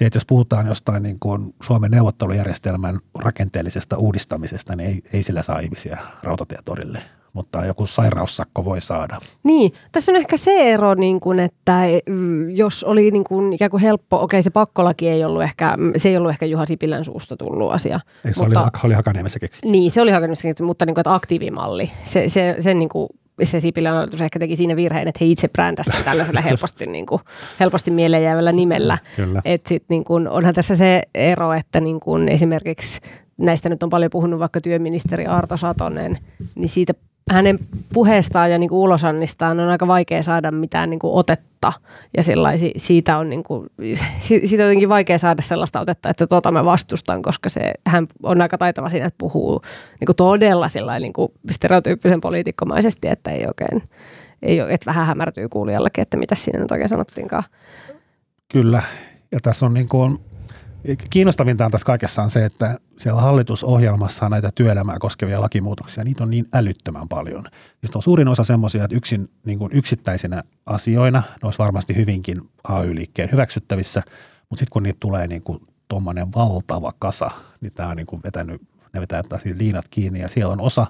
se, että jos puhutaan jostain niin kuin Suomen neuvottelujärjestelmän rakenteellisesta uudistamisesta, niin ei, ei sillä saa ihmisiä rautatietorille, mutta joku sairaussakko voi saada.
Niin, tässä on ehkä se ero, niin kuin, että mm, jos oli niin kuin ikään kuin helppo, okei se pakkolaki ei ollut ehkä, se ei ollut ehkä Juha Sipilän suusta tullut asia.
Ei, se
mutta,
oli, oli Hakaniemessä keksitty.
Niin, se oli hakemassa, mutta niin kuin, että aktiivimalli, se, se, sen niin kuin, se Sipilän hallitus ehkä teki siinä virheen, että he itse brändäsivät sen tällaisella helposti, niin kuin, helposti mieleen jäävällä nimellä.
Kyllä.
Et sit niin kun, onhan tässä se ero, että niin kun esimerkiksi näistä nyt on paljon puhunut vaikka työministeri Arto Satonen, niin siitä hänen puheestaan ja niin kuin ulosannistaan on aika vaikea saada mitään niin kuin otetta. Ja sellaisi, siitä, on niin kuin, si- siitä on jotenkin vaikea saada sellaista otetta, että tuota mä vastustan, koska se, hän on aika taitava siinä, että puhuu niin kuin todella sillain niin kuin stereotyyppisen poliitikkomaisesti, että ei oikein, ei, ole- että vähän hämärtyy kuulijallekin, että mitä siinä nyt oikein sanottiinkaan.
Kyllä. Ja tässä on niin kuin, kiinnostavinta on tässä kaikessa on se, että siellä hallitusohjelmassa näitä työelämää koskevia lakimuutoksia. Niitä on niin älyttömän paljon. Niistä on suurin osa semmoisia, että yksin, niin kuin yksittäisinä asioina ne olisi varmasti hyvinkin AY-liikkeen hyväksyttävissä, mutta sitten kun niitä tulee niin kuin tuommoinen valtava kasa, niin tämä on niin kuin vetänyt, ne vetää taas liinat kiinni ja siellä on osa,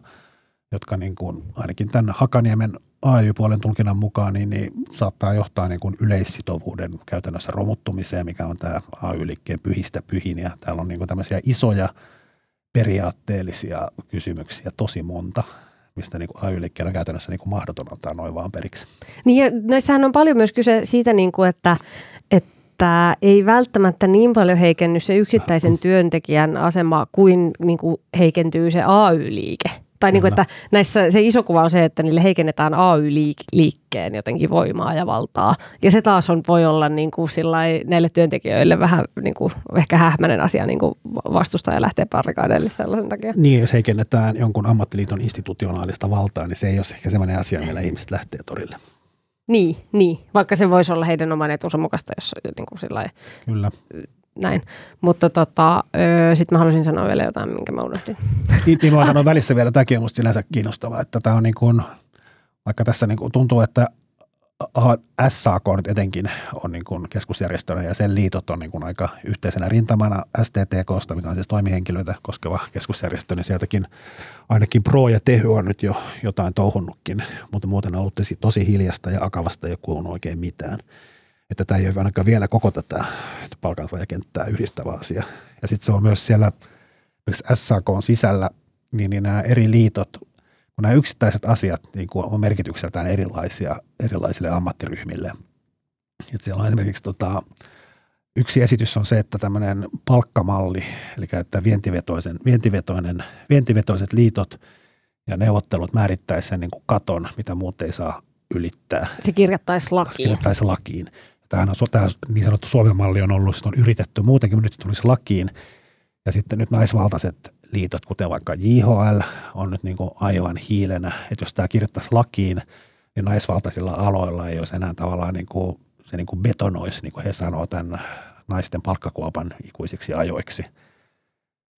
jotka niin kuin, ainakin tämän Hakaniemen AY-puolen tulkinnan mukaan, niin, niin saattaa johtaa niin kuin yleissitovuuden käytännössä romuttumiseen, mikä on tämä AY-liikkeen pyhistä pyhin. Ja täällä on niin kuin tämmöisiä isoja periaatteellisia kysymyksiä tosi monta, mistä niin AY-liikkeellä käytännössä niin kuin mahdoton antaa noin vaan periksi.
Niin ja näissähän on paljon myös kyse siitä, niin kuin, että, että ei välttämättä niin paljon heikenny se yksittäisen työntekijän asema kuin, niin kuin heikentyy se AY-liike. Tai niin kuin, että näissä se iso kuva on se, että niille heikennetään AY-liikkeen jotenkin voimaa ja valtaa. Ja se taas on, voi olla niin kuin sillai, näille työntekijöille vähän niin kuin, ehkä hähmäinen asia niin kuin vastustaa ja lähteä parikaadeille sellaisen takia.
Niin, jos heikennetään jonkun ammattiliiton institutionaalista valtaa, niin se ei ole ehkä sellainen asia, millä ihmiset lähtee torille.
Niin, niin, vaikka se voisi olla heidän oman etunsa mukaista, jos niin kuin sillai,
Kyllä.
Näin. Mutta tota, sitten mä halusin sanoa vielä jotain, minkä mä unohdin.
Niin, niin mä sanon välissä vielä, tämäkin on musta sinänsä kiinnostavaa, että tämä on niin kuin, vaikka tässä niin kuin tuntuu, että SAK nyt etenkin on niin kuin keskusjärjestönä ja sen liitot on niin kuin aika yhteisenä rintamana STTKsta, mikä on siis toimihenkilöitä koskeva keskusjärjestö, niin sieltäkin ainakin Pro ja Tehy on nyt jo jotain touhunnutkin, mutta muuten on ollut tosi hiljasta ja akavasta ole kuulunut oikein mitään. Että tämä ei ole ainakaan vielä koko tätä palkansaajakenttää yhdistävä asia. Ja sitten se on myös siellä SAK on sisällä, niin, niin nämä eri liitot kun nämä yksittäiset asiat niin kuin on merkitykseltään erilaisia erilaisille ammattiryhmille. Et siellä on esimerkiksi tota, yksi esitys on se, että tämmöinen palkkamalli, eli että vientivetoisen, vientivetoinen, vientivetoiset liitot ja neuvottelut määrittäisi sen niin kuin katon, mitä muut ei saa ylittää.
Se kirjattaisi lakiin. Se
kirjattaisi lakiin. Tämähän on, tämä niin sanottu Suomen malli on ollut, on yritetty muutenkin, mutta nyt se tulisi lakiin. Ja sitten nyt naisvaltaiset liitot, kuten vaikka JHL, on nyt niin kuin aivan hiilenä, että jos tämä kirjoittaisi lakiin, niin naisvaltaisilla aloilla ei olisi enää tavallaan niin kuin, se niin kuin betonoisi, niin kuin he sanoo, tämän naisten palkkakuopan ikuisiksi ajoiksi.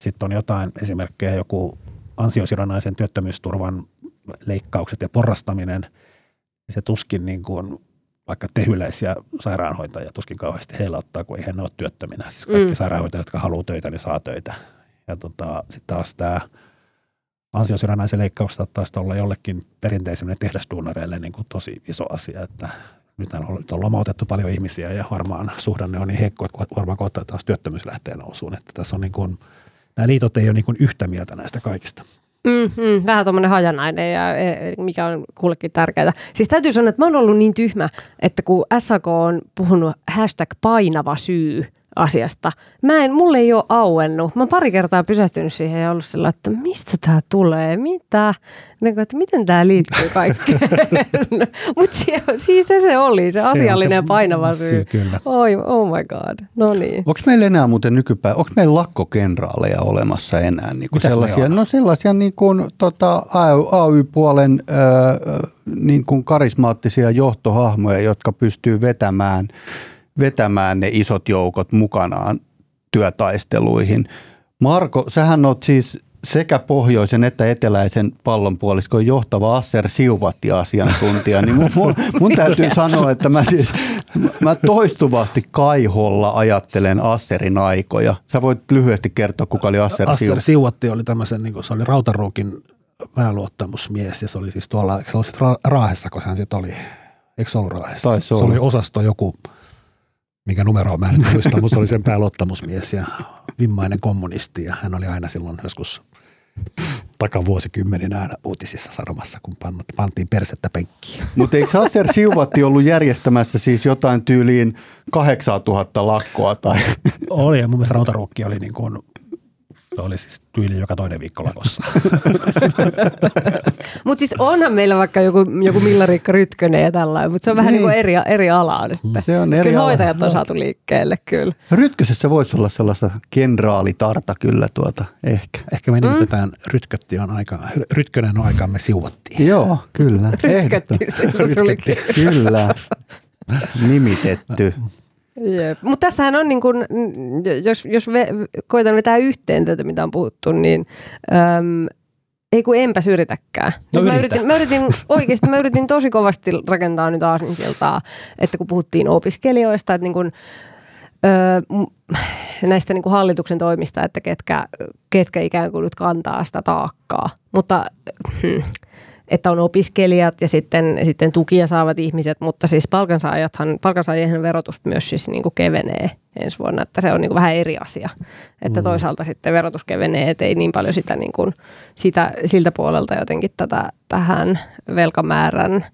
Sitten on jotain esimerkkejä, joku ansiosidonnaisen työttömyysturvan leikkaukset ja porrastaminen, se tuskin niin kuin vaikka tehyläisiä sairaanhoitajia tuskin kauheasti heillä ottaa, kun ei he ole työttöminä. Siis kaikki mm. sairaanhoitajat, jotka haluaa töitä, niin saa töitä. Ja tota, sitten taas tämä ansiosidonnaisen leikkaus taas olla jollekin perinteisemmille tehdasduunareille niin kuin tosi iso asia, että nyt on, nyt on lomautettu paljon ihmisiä ja varmaan suhdanne on niin heikko, että varmaan kohta taas työttömyys lähtee nousuun. Että tässä on niin kuin, nämä liitot ei ole niin kuin yhtä mieltä näistä kaikista.
Mm-hmm, vähän tuommoinen hajanainen ja e, mikä on kullekin tärkeää. Siis täytyy sanoa, että mä oon ollut niin tyhmä, että kun SAK on puhunut hashtag painava syy – asiasta. Mä en, mulle ei ole auennut. Mä oon pari kertaa pysähtynyt siihen ja ollut sillä, että mistä tämä tulee, mitä, niin kuin, että miten tämä liittyy kaikkeen. Mutta siis se, se oli, se, se asiallinen se painava syy. syy
kyllä.
Oi, oh my god, no niin.
Onko meillä enää muuten nykypäivä, onko meillä lakkokenraaleja olemassa enää? Niin kuin sellaisia, no sellaisia niin kuin, tota, AY-puolen äh, niin kuin karismaattisia johtohahmoja, jotka pystyy vetämään – vetämään ne isot joukot mukanaan työtaisteluihin. Marko, sähän oot siis sekä pohjoisen että eteläisen pallonpuoliskon johtava Asser Siuvatti-asiantuntija, niin mun, mun, mun täytyy sanoa, että mä siis mä toistuvasti kaiholla ajattelen Asserin aikoja. Sä voit lyhyesti kertoa, kuka oli Asser
Siuvatti. Asser Siuvatti oli tämmöisen, niin kuin, se oli Rautaruukin pääluottamusmies ja se oli siis tuolla, eikö se ollut Raahessa, kun hän sitten oli, eikö se ollut Raahessa? Se oli osasto joku, mikä numero mä en muista, mutta se oli sen pääluottamusmies ja vimmainen kommunisti ja hän oli aina silloin joskus takavuosikymmeninä aina uutisissa sanomassa, kun pantiin persettä penkkiin.
Mutta eikö Aser Siuvatti ollut järjestämässä siis jotain tyyliin 8000 lakkoa? Tai?
Oli ja mun mielestä Rautaruukki oli niin kuin se oli siis tyyli joka toinen viikko lakossa.
mutta siis onhan meillä vaikka joku, joku Milla-Riikka Rytkönen ja tällainen, mutta se on vähän niin. niin eri, eri alaa sitten. Se on eri kyllä ala. hoitajat on saatu liikkeelle, kyllä.
Rytkösessä voisi olla sellaista kenraalitarta kyllä tuota, ehkä.
Ehkä me mm. nimitetään Rytkötti on aika, Rytkönen on aikamme siuvattiin.
Joo, kyllä.
Rytkötti.
Rytkötti. Kyllä. Nimitetty.
Mutta tässähän on, niin kun, jos, jos ve, koitan vetää yhteen tätä, mitä on puhuttu, niin äm, ei kun enpäs yritäkään. No mä, yritin, mä yritin, oikeasti mä yritin tosi kovasti rakentaa nyt aasinsiltaa, että kun puhuttiin opiskelijoista, että niin kun, öö, näistä niin kuin hallituksen toimista, että ketkä, ketkä ikään kuin nyt kantaa sitä taakkaa. Mutta hmm, että on opiskelijat ja sitten, sitten tukia saavat ihmiset, mutta siis palkansaajathan, palkansaajien verotus myös siis niin kuin kevenee ensi vuonna, että se on niin kuin vähän eri asia. Että mm. toisaalta sitten verotus kevenee, että ei niin paljon sitä, niin kuin, sitä siltä puolelta jotenkin tätä, tähän velkamäärän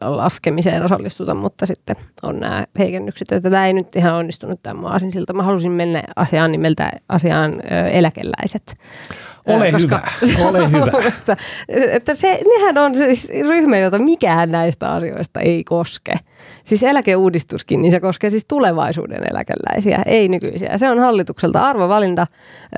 laskemiseen osallistuta, mutta sitten on nämä heikennykset. Että tämä ei nyt ihan onnistunut tämä siltä. Mä halusin mennä asiaan nimeltä asiaan eläkeläiset.
Ole
koska
hyvä, ole hyvä.
Mielestä, että se, nehän on siis ryhmä, jota mikään näistä asioista ei koske. Siis eläkeuudistuskin, niin se koskee siis tulevaisuuden eläkeläisiä, ei nykyisiä. Se on hallitukselta arvovalinta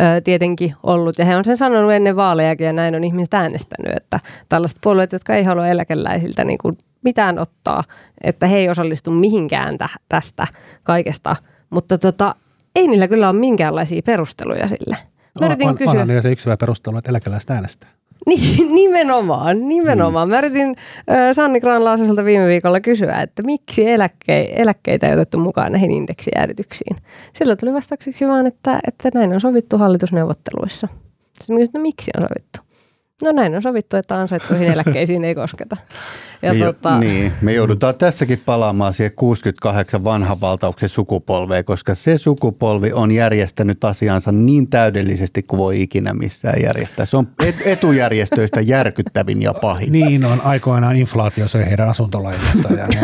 ö, tietenkin ollut ja he on sen sanonut ennen vaalejakin ja näin on ihmiset äänestänyt, että tällaiset puolueet, jotka ei halua eläkeläisiltä niin kuin mitään ottaa, että he ei osallistu mihinkään tä- tästä kaikesta, mutta tota, ei niillä kyllä ole minkäänlaisia perusteluja sille. Mä yritin
on,
kysyä.
On, on se yksi hyvä perustelu, että eläkeläiset äänestää.
Niin, nimenomaan, nimenomaan. Mm. Mä yritin äh, Sanni Granlaaselta viime viikolla kysyä, että miksi eläkke, eläkkeitä ei otettu mukaan näihin indeksijäädytyksiin. Sillä tuli vastaukseksi vaan, että, että näin on sovittu hallitusneuvotteluissa. Sitten mä kysyin, no miksi on sovittu? No näin on sovittu, että ansaittuihin eläkkeisiin ei kosketa.
Ja me, tota... niin, me joudutaan tässäkin palaamaan siihen 68 vanhan valtauksen sukupolveen, koska se sukupolvi on järjestänyt asiansa niin täydellisesti kuin voi ikinä missään järjestää. Se on etujärjestöistä järkyttävin ja pahin.
Niin on aikoinaan inflaatio söi heidän asuntolainansa. Ja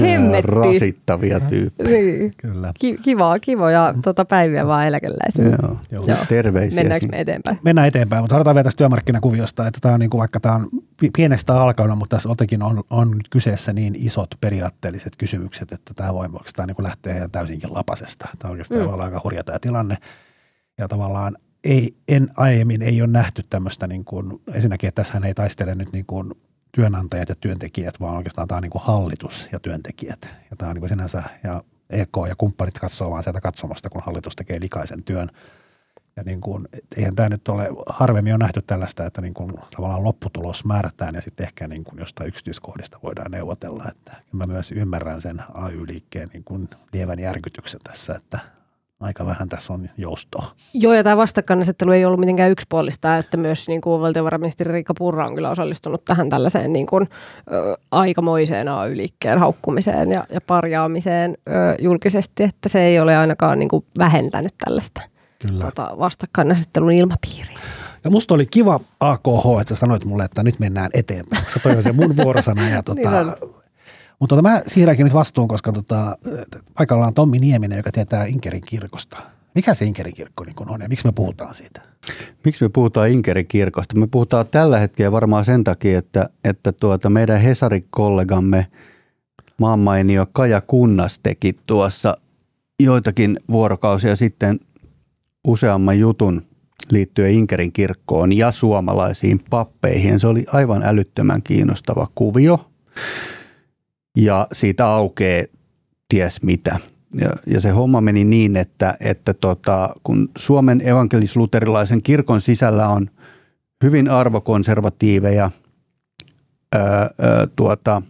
Hemmetti.
Rasittavia tyyppejä.
Niin. Kyllä. Ki- kiva, kivoja tuota päiviä vaan eläkeläisille.
Joo. Joo. Terveisiä.
Mennäänkö me eteenpäin?
Mennään eteenpäin, mutta aloitetaan vielä tästä työmarkkinakuviosta, että tämä on niin kuin, vaikka tämä on pienestä alkanut, mutta tässä jotenkin on, on kyseessä niin isot periaatteelliset kysymykset, että tämä voi tämä niin lähteä täysinkin lapasesta. Tämä oikeastaan mm. aika hurja tämä tilanne. Ja tavallaan ei, en, aiemmin ei ole nähty tämmöistä, niin kuin, ensinnäkin, että tässähän ei taistele nyt niin kuin työnantajat ja työntekijät, vaan oikeastaan tämä on niin kuin hallitus ja työntekijät. Ja tämä on niin kuin sinänsä, ja EK ja kumppanit katsoo vaan sieltä katsomasta, kun hallitus tekee likaisen työn – ja niin kuin, eihän tämä nyt ole, harvemmin on nähty tällaista, että niin kuin tavallaan lopputulos määrätään ja sitten ehkä niin kuin jostain yksityiskohdista voidaan neuvotella. Että mä myös ymmärrän sen AY-liikkeen niin kuin lievän järkytyksen tässä, että aika vähän tässä on joustoa.
Joo, ja tämä vastakkainasettelu ei ollut mitenkään yksipuolista, että myös niin kuin valtiovarainministeri Riikka Purra on kyllä osallistunut tähän tällaiseen niin kuin, ö, aikamoiseen AY-liikkeen haukkumiseen ja, ja parjaamiseen ö, julkisesti, että se ei ole ainakaan niin kuin vähentänyt tällaista Kyllä. Tota, vastakkainasettelun ilmapiiriin.
Ja musta oli kiva AKH, että sä sanoit mulle, että nyt mennään eteenpäin. Se toi se mun vuorosana. Ja tota, niin mutta tota, mä siirränkin nyt vastuun, koska tota, paikalla on Tommi Nieminen, joka tietää Inkerin kirkosta. Mikä se Inkerin kirkko niin on ja miksi me puhutaan siitä?
Miksi me puhutaan Inkerin kirkosta? Me puhutaan tällä hetkellä varmaan sen takia, että, että tuota meidän Hesari-kollegamme maanmainio Kaja Kunnas teki tuossa joitakin vuorokausia sitten useamman jutun liittyen Inkerin kirkkoon ja suomalaisiin pappeihin. Se oli aivan älyttömän kiinnostava kuvio ja siitä aukeaa ties mitä. Ja, ja se homma meni niin, että, että tota, kun Suomen evankelis-luterilaisen kirkon sisällä on hyvin arvokonservatiiveja ää, ää, tuota,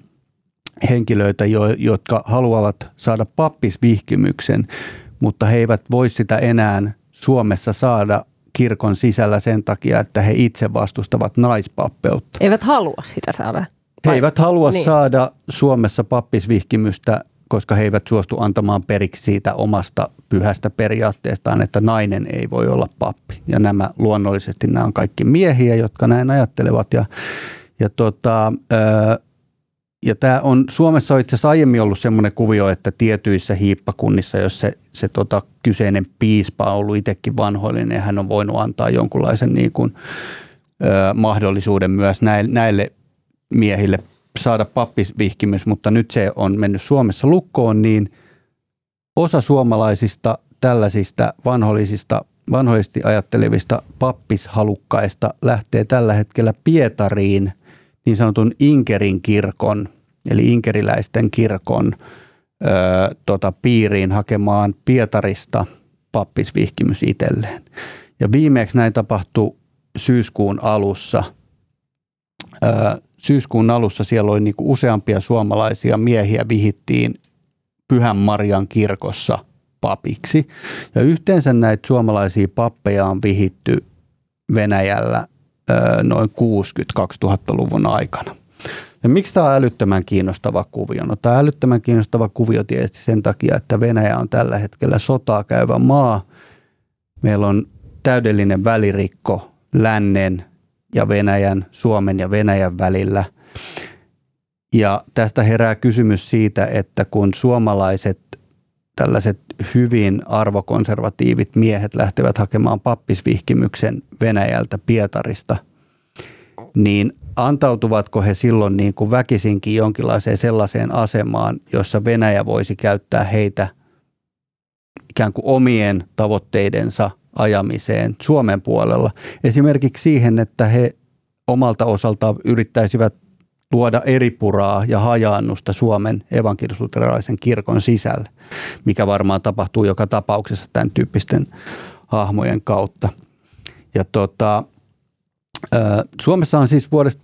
henkilöitä, jo, jotka haluavat saada pappisvihkimyksen, mutta he eivät voi sitä enää Suomessa saada kirkon sisällä sen takia, että he itse vastustavat naispappeutta.
Eivät halua sitä saada.
He eivät halua niin. saada Suomessa pappisvihkimystä, koska he eivät suostu antamaan periksi siitä omasta pyhästä periaatteestaan, että nainen ei voi olla pappi. Ja nämä luonnollisesti nämä on kaikki miehiä, jotka näin ajattelevat. Ja, ja tota, ja tämä on, Suomessa on itse asiassa aiemmin ollut semmoinen kuvio, että tietyissä hiippakunnissa, jos se, se tota kyseinen piispa on ollut itsekin vanhoillinen, niin hän on voinut antaa jonkunlaisen niin kuin, ö, mahdollisuuden myös näille, näille miehille saada pappisvihkimys, mutta nyt se on mennyt Suomessa lukkoon, niin osa suomalaisista tällaisista vanhollisista vanhoisesti ajattelevista pappishalukkaista lähtee tällä hetkellä Pietariin – niin sanotun Inkerin kirkon, eli inkeriläisten kirkon ö, tota, piiriin hakemaan Pietarista pappisvihkimys itselleen. Ja viimeksi näin tapahtui syyskuun alussa. Ö, syyskuun alussa siellä oli niinku useampia suomalaisia miehiä vihittiin Pyhän Marian kirkossa papiksi. Ja yhteensä näitä suomalaisia pappeja on vihitty Venäjällä noin 60-2000-luvun aikana. Ja miksi tämä on älyttömän kiinnostava kuvio? No tämä on älyttömän kiinnostava kuvio tietysti sen takia, että Venäjä on tällä hetkellä sotaa käyvä maa. Meillä on täydellinen välirikko lännen ja Venäjän, Suomen ja Venäjän välillä. Ja tästä herää kysymys siitä, että kun suomalaiset tällaiset hyvin arvokonservatiivit miehet lähtevät hakemaan pappisvihkimyksen Venäjältä Pietarista, niin antautuvatko he silloin niin kuin väkisinkin jonkinlaiseen sellaiseen asemaan, jossa Venäjä voisi käyttää heitä ikään kuin omien tavoitteidensa ajamiseen Suomen puolella. Esimerkiksi siihen, että he omalta osaltaan yrittäisivät luoda eripuraa ja hajaannusta Suomen evankelisluterilaisen kirkon sisälle, mikä varmaan tapahtuu joka tapauksessa tämän tyyppisten hahmojen kautta. Ja tota, Suomessa on siis vuodesta,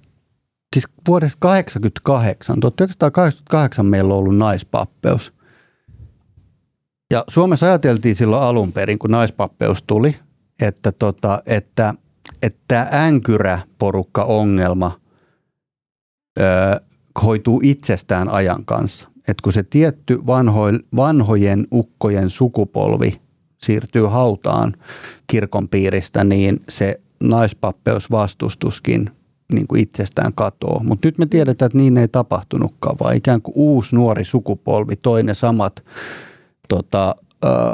siis vuodesta 88, 1988 meillä on ollut naispappeus. Ja Suomessa ajateltiin silloin alun perin, kun naispappeus tuli, että, tota, että, että änkyrä porukka ongelma ö, hoituu itsestään ajan kanssa. Että kun se tietty vanho, vanhojen ukkojen sukupolvi siirtyy hautaan kirkon piiristä, niin se naispappeusvastustuskin niin kuin itsestään katoaa. Mutta nyt me tiedetään, että niin ei tapahtunutkaan, vaan ikään kuin uusi nuori sukupolvi toi ne samat tota,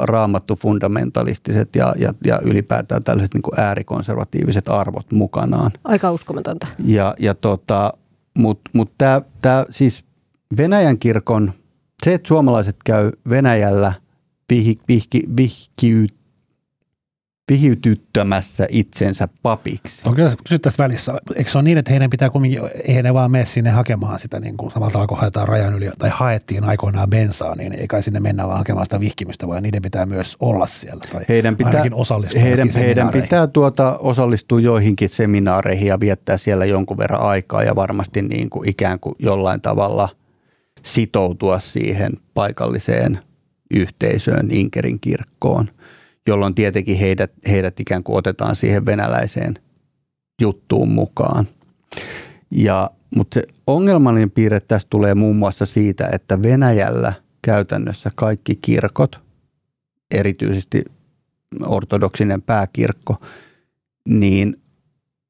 raamattu fundamentalistiset ja, ja, ja ylipäätään tällaiset niin kuin äärikonservatiiviset arvot mukanaan.
Aika uskomatonta.
Ja, ja tota, Mutta mut tämä siis Venäjän kirkon, se, että suomalaiset käy Venäjällä vihki, vihki, vihkiyt, vihiytyttämässä itsensä papiksi.
On kyllä kysyä tässä välissä. Eikö se ole niin, että heidän pitää kumminkin, eihän ne vaan mene sinne hakemaan sitä, niin kuin samalla kun haetaan rajan yli, tai haettiin aikoinaan bensaa, niin ei kai sinne mennä vaan hakemaan sitä vihkimystä, vaan niiden pitää myös olla siellä. Tai
heidän pitää, osallistua heidän, heidän pitää tuota, osallistua joihinkin seminaareihin ja viettää siellä jonkun verran aikaa ja varmasti niin kuin ikään kuin jollain tavalla sitoutua siihen paikalliseen yhteisöön, Inkerin kirkkoon – jolloin tietenkin heidät, heidät ikään kuin otetaan siihen venäläiseen juttuun mukaan. Ja, mutta se ongelmallinen piirre tässä tulee muun muassa siitä, että Venäjällä käytännössä kaikki kirkot, erityisesti ortodoksinen pääkirkko, niin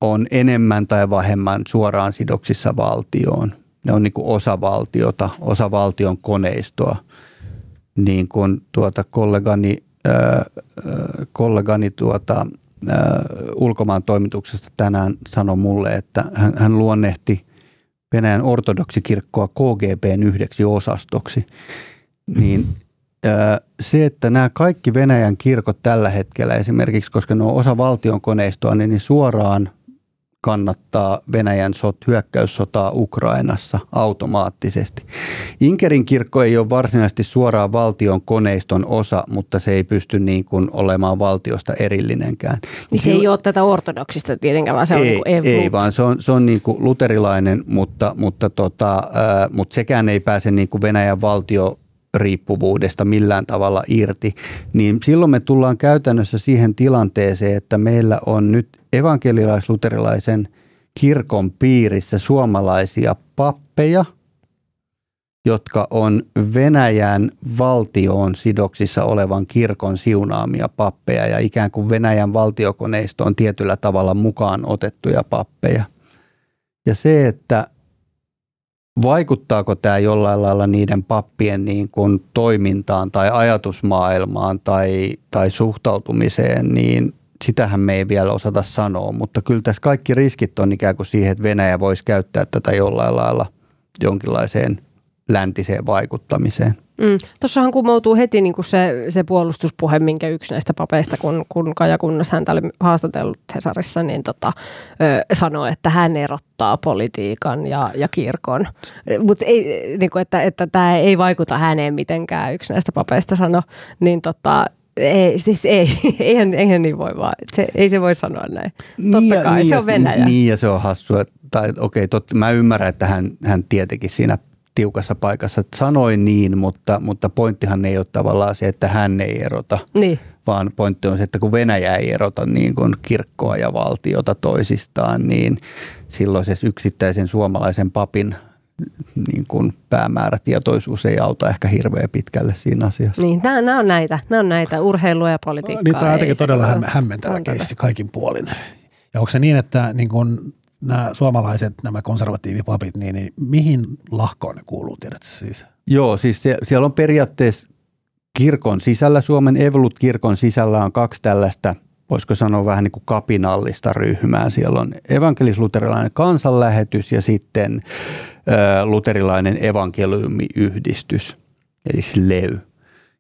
on enemmän tai vähemmän suoraan sidoksissa valtioon. Ne on niin kuin osa valtiota, osa valtion koneistoa. Niin kuin tuota kollegani kollegani tuota, ulkomaan toimituksesta tänään sanoi mulle, että hän, hän luonnehti Venäjän ortodoksikirkkoa KGBn yhdeksi osastoksi. Niin se, että nämä kaikki Venäjän kirkot tällä hetkellä esimerkiksi, koska ne on osa valtion koneistoa, niin suoraan kannattaa Venäjän sot, hyökkäyssotaa Ukrainassa automaattisesti. Inkerin kirkko ei ole varsinaisesti suoraan valtion koneiston osa, mutta se ei pysty niin kuin olemaan valtiosta erillinenkään.
Niin se ei ole tätä ortodoksista tietenkään, vaan se
ei,
on niin
Ei, vaan se on, se on niin kuin luterilainen, mutta, mutta, tota, äh, mutta sekään ei pääse niin kuin Venäjän valtio riippuvuudesta millään tavalla irti, niin silloin me tullaan käytännössä siihen tilanteeseen, että meillä on nyt evankelilais-luterilaisen kirkon piirissä suomalaisia pappeja, jotka on Venäjän valtioon sidoksissa olevan kirkon siunaamia pappeja ja ikään kuin Venäjän valtiokoneisto on tietyllä tavalla mukaan otettuja pappeja. Ja se, että vaikuttaako tämä jollain lailla niiden pappien niin kuin toimintaan tai ajatusmaailmaan tai, tai suhtautumiseen, niin sitähän me ei vielä osata sanoa, mutta kyllä tässä kaikki riskit on ikään kuin siihen, että Venäjä voisi käyttää tätä jollain lailla jonkinlaiseen läntiseen vaikuttamiseen.
Mm. Tuossahan kumoutuu heti niin kuin se, se puolustuspuhe, minkä yksi näistä papeista, kun, kun Kaja Kunnas häntä oli haastatellut Hesarissa, niin tota, ö, sanoi, että hän erottaa politiikan ja, ja kirkon. Mutta niin että, että tämä ei vaikuta häneen mitenkään, yksi näistä papeista sanoi. Niin tota, ei, siis ei, eihän, eihän niin voi vaan. Se, ei se voi sanoa näin. Totta niin kai, niin se on Venäjä.
Niin ja se on hassua. Tai okei, okay, mä ymmärrän, että hän, hän tietenkin siinä tiukassa paikassa. Että sanoin niin, mutta, mutta pointtihan ei ole tavallaan se, että hän ei erota,
niin.
vaan pointti on se, että kun Venäjä ei erota niin kuin kirkkoa ja valtiota toisistaan, niin silloin se yksittäisen suomalaisen papin niin kuin päämäärätietoisuus ei auta ehkä hirveän pitkälle siinä asiassa.
Niin, nämä on näitä, nämä on näitä urheilua ja politiikkaa.
Niin, tämä on jotenkin todella hämmentävä keissi kaikin puolin. Ja onko se niin, että niin kuin nämä suomalaiset, nämä konservatiivipapit, niin, niin mihin lahkoon ne kuuluu, tiedätkö siis?
Joo, siis siellä on periaatteessa kirkon sisällä, Suomen Evolut-kirkon sisällä on kaksi tällaista, voisiko sanoa vähän niin kuin kapinallista ryhmää. Siellä on evankelis-luterilainen kansanlähetys ja sitten ö, luterilainen evankeliumiyhdistys, eli SLEY.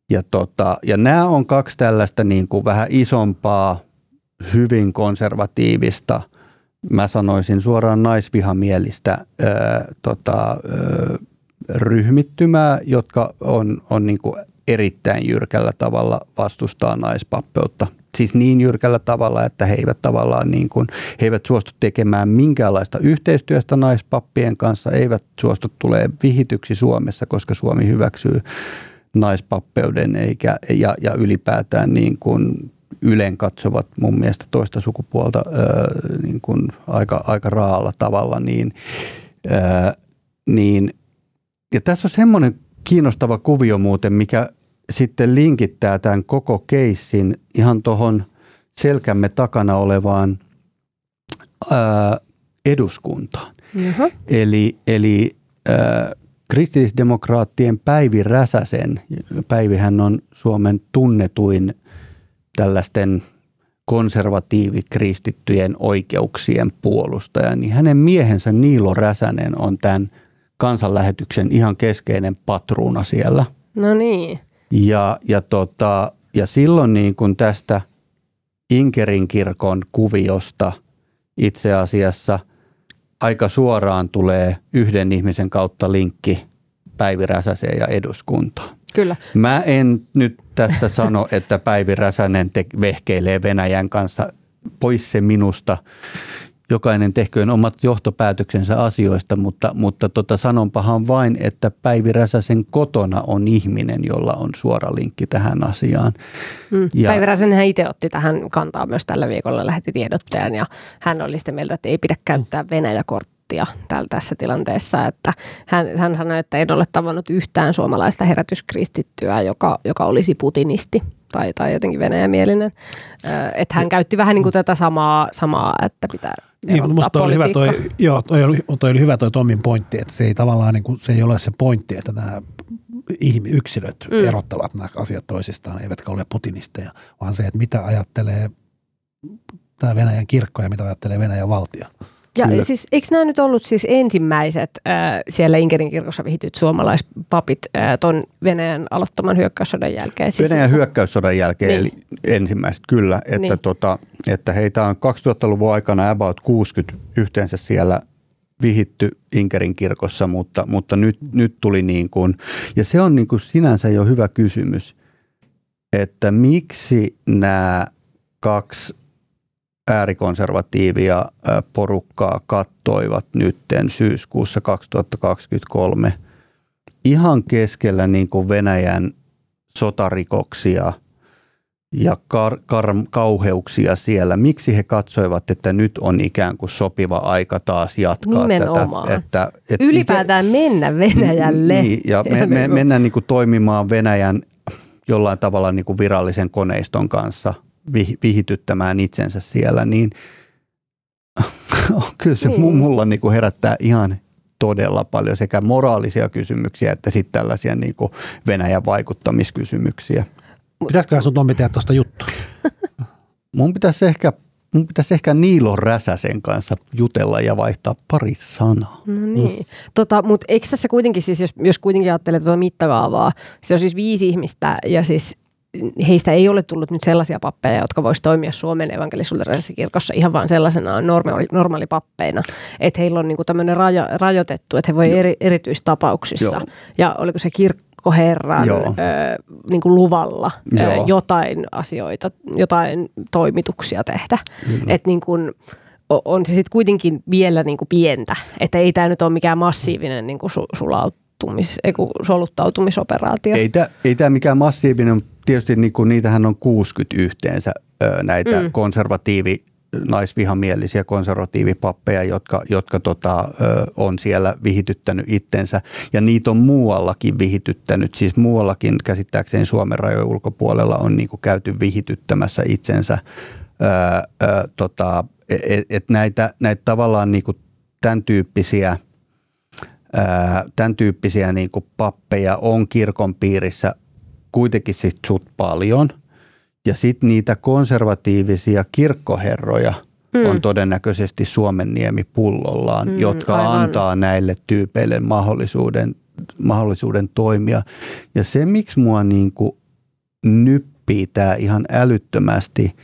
Ja, tota, ja nämä on kaksi tällaista niin kuin vähän isompaa, hyvin konservatiivista, mä sanoisin suoraan naisvihamielistä ö, tota, ö, ryhmittymää, jotka on, on niin kuin erittäin jyrkällä tavalla vastustaa naispappeutta. Siis niin jyrkällä tavalla, että he eivät tavallaan niin kuin, he eivät suostu tekemään minkäänlaista yhteistyöstä naispappien kanssa, eivät suostu tulee vihityksi Suomessa, koska Suomi hyväksyy naispappeuden eikä, ja, ja ylipäätään niin kuin ylen katsovat mun mielestä toista sukupuolta ää, niin kuin aika, aika raalla tavalla, niin, ää, niin ja tässä on semmoinen kiinnostava kuvio muuten, mikä sitten linkittää tämän koko keissin ihan tuohon selkämme takana olevaan ää, eduskuntaan.
Jaha.
Eli, eli ää, kristillisdemokraattien Päivi Räsäsen, Päivihän on Suomen tunnetuin tällaisten konservatiivikristittyjen oikeuksien puolustaja, niin hänen miehensä Niilo Räsänen on tämän kansanlähetyksen ihan keskeinen patruuna siellä.
No niin.
Ja, ja, tota, ja silloin niin kuin tästä Inkerin kirkon kuviosta itse asiassa aika suoraan tulee yhden ihmisen kautta linkki Päivi Räsäseen ja eduskuntaan.
Kyllä.
Mä en nyt tässä sano, että Päivi Räsänen te- vehkeilee Venäjän kanssa pois se minusta. Jokainen tehköön omat johtopäätöksensä asioista, mutta, mutta tota, sanonpahan vain, että Päivi Räsäsen kotona on ihminen, jolla on suora linkki tähän asiaan.
Mm.
Ja-
Päivi Räsänen itse otti tähän kantaa myös tällä viikolla, lähetti tiedotteen ja hän oli sitä mieltä, että ei pidä käyttää Venäjä-korttia täällä tässä tilanteessa. Että hän, hän sanoi, että ei ole tavannut yhtään suomalaista herätyskristittyä, joka, joka olisi putinisti tai, tai jotenkin venäjämielinen. Että hän käytti vähän niin kuin tätä samaa, samaa että pitää
Niin, mutta musta toi oli hyvä toi, joo, toi oli, toi oli hyvä toi Tommin pointti, että se ei tavallaan niin kuin, se ei ole se pointti, että nämä ihmi, yksilöt
mm.
erottavat nämä asiat toisistaan, eivätkä ole putinisteja, vaan se, että mitä ajattelee tämä Venäjän kirkko ja mitä ajattelee Venäjän valtio.
Ja
Kyllä.
siis, eikö nämä nyt ollut siis ensimmäiset äh, siellä Inkerin kirkossa vihityt suomalaispapit äh, ton Venäjän aloittaman hyökkäyssodan jälkeen? Siis
Venäjän
niinku-
hyökkäyssodan jälkeen,
Niin.
eli ensimmäiset kyllä, että,
Niin.
tota, että heitä on 2000-luvun aikana about 60 yhteensä siellä vihitty Inkerin kirkossa, mutta, mutta nyt, nyt tuli niin kuin, ja se on niin kuin sinänsä jo hyvä kysymys, että miksi nämä kaksi äärikonservatiivia ää, porukkaa kattoivat nytten syyskuussa 2023 ihan keskellä niin kuin Venäjän sotarikoksia ja kar, kar, kauheuksia siellä. Miksi he katsoivat, että nyt on ikään kuin sopiva aika taas jatkaa
Nimenomaan.
tätä? Että, että
Ylipäätään mennä Venäjälle.
Niin, ja me, me, mennään niin kuin toimimaan Venäjän jollain tavalla niin kuin virallisen koneiston kanssa vihityttämään itsensä siellä, niin kyllä se
Niin.
mulla niin kuin herättää ihan todella paljon sekä moraalisia kysymyksiä että sitten tällaisia niin kuin Venäjän vaikuttamiskysymyksiä.
Pitäisikö sun Tommi tehdä tuosta juttu?
Mun pitäisi ehkä, mun pitäisi ehkä Niilo Räsäsen kanssa jutella ja vaihtaa pari sanaa.
No niin. Tota, Mutta eikö tässä kuitenkin siis, jos, jos kuitenkin ajattelee tuota mittakaavaa, se on siis viisi ihmistä ja siis heistä ei ole tullut nyt sellaisia pappeja, jotka vois toimia Suomen evankelisuuterilaisessa kirkossa ihan vaan sellaisena normaali, normaalipappeina. Että heillä on niinku tämmöinen rajo, rajoitettu, että he voi eri, erityistapauksissa.
Joo.
Ja oliko se kirkkoherran
Joo.
ö, niinku luvalla ö,
Joo.
jotain asioita, jotain toimituksia tehdä. Että niin kuin, on se sitten kuitenkin vielä niin kuin pientä, että ei tämä nyt ole mikään massiivinen niin kuin su- ei kun soluttautumisoperaatio.
Ei tämä ei tää mikään massiivinen, tietysti niinku, niitähän on 60 yhteensä näitä
Mm.
konservatiivi naisvihamielisiä konservatiivipappeja, jotka, jotka tota, ö, on siellä vihityttänyt itsensä. Ja niitä on muuallakin vihityttänyt, siis muuallakin käsittääkseni Suomen rajojen ulkopuolella on niinku käyty vihityttämässä itsensä. Ö, ö, tota, et, et näitä, näitä tavallaan niinku tämän tyyppisiä tämän tyyppisiä niin kuin pappeja on kirkon piirissä kuitenkin sit sut paljon. Ja sitten niitä konservatiivisia kirkkoherroja mm. on todennäköisesti Suomen niemi pullollaan, mm, jotka aivan. antaa näille tyypeille mahdollisuuden, mahdollisuuden toimia. Ja se, miksi mua niin kuin nyppii tämä ihan älyttömästi,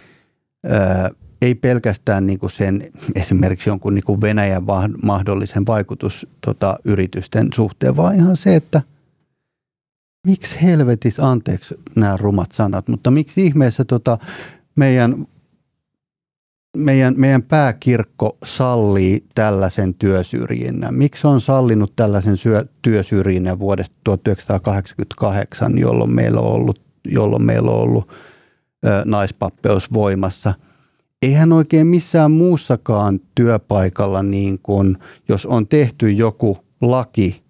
ää, ei pelkästään niin kuin sen esimerkiksi jonkun niin kuin Venäjän mahdollisen vaikutus tota, yritysten suhteen, vaan ihan se, että miksi helvetis, anteeksi nämä rumat sanat, mutta miksi ihmeessä tota, meidän, meidän, meidän pääkirkko sallii tällaisen työsyrjinnän? Miksi on sallinut tällaisen syö, työsyrjinnän vuodesta 1988, jolloin meillä on ollut, jolloin meillä on ollut ö, naispappeus voimassa – eihän oikein missään muussakaan työpaikalla, niin kuin, jos on tehty joku laki,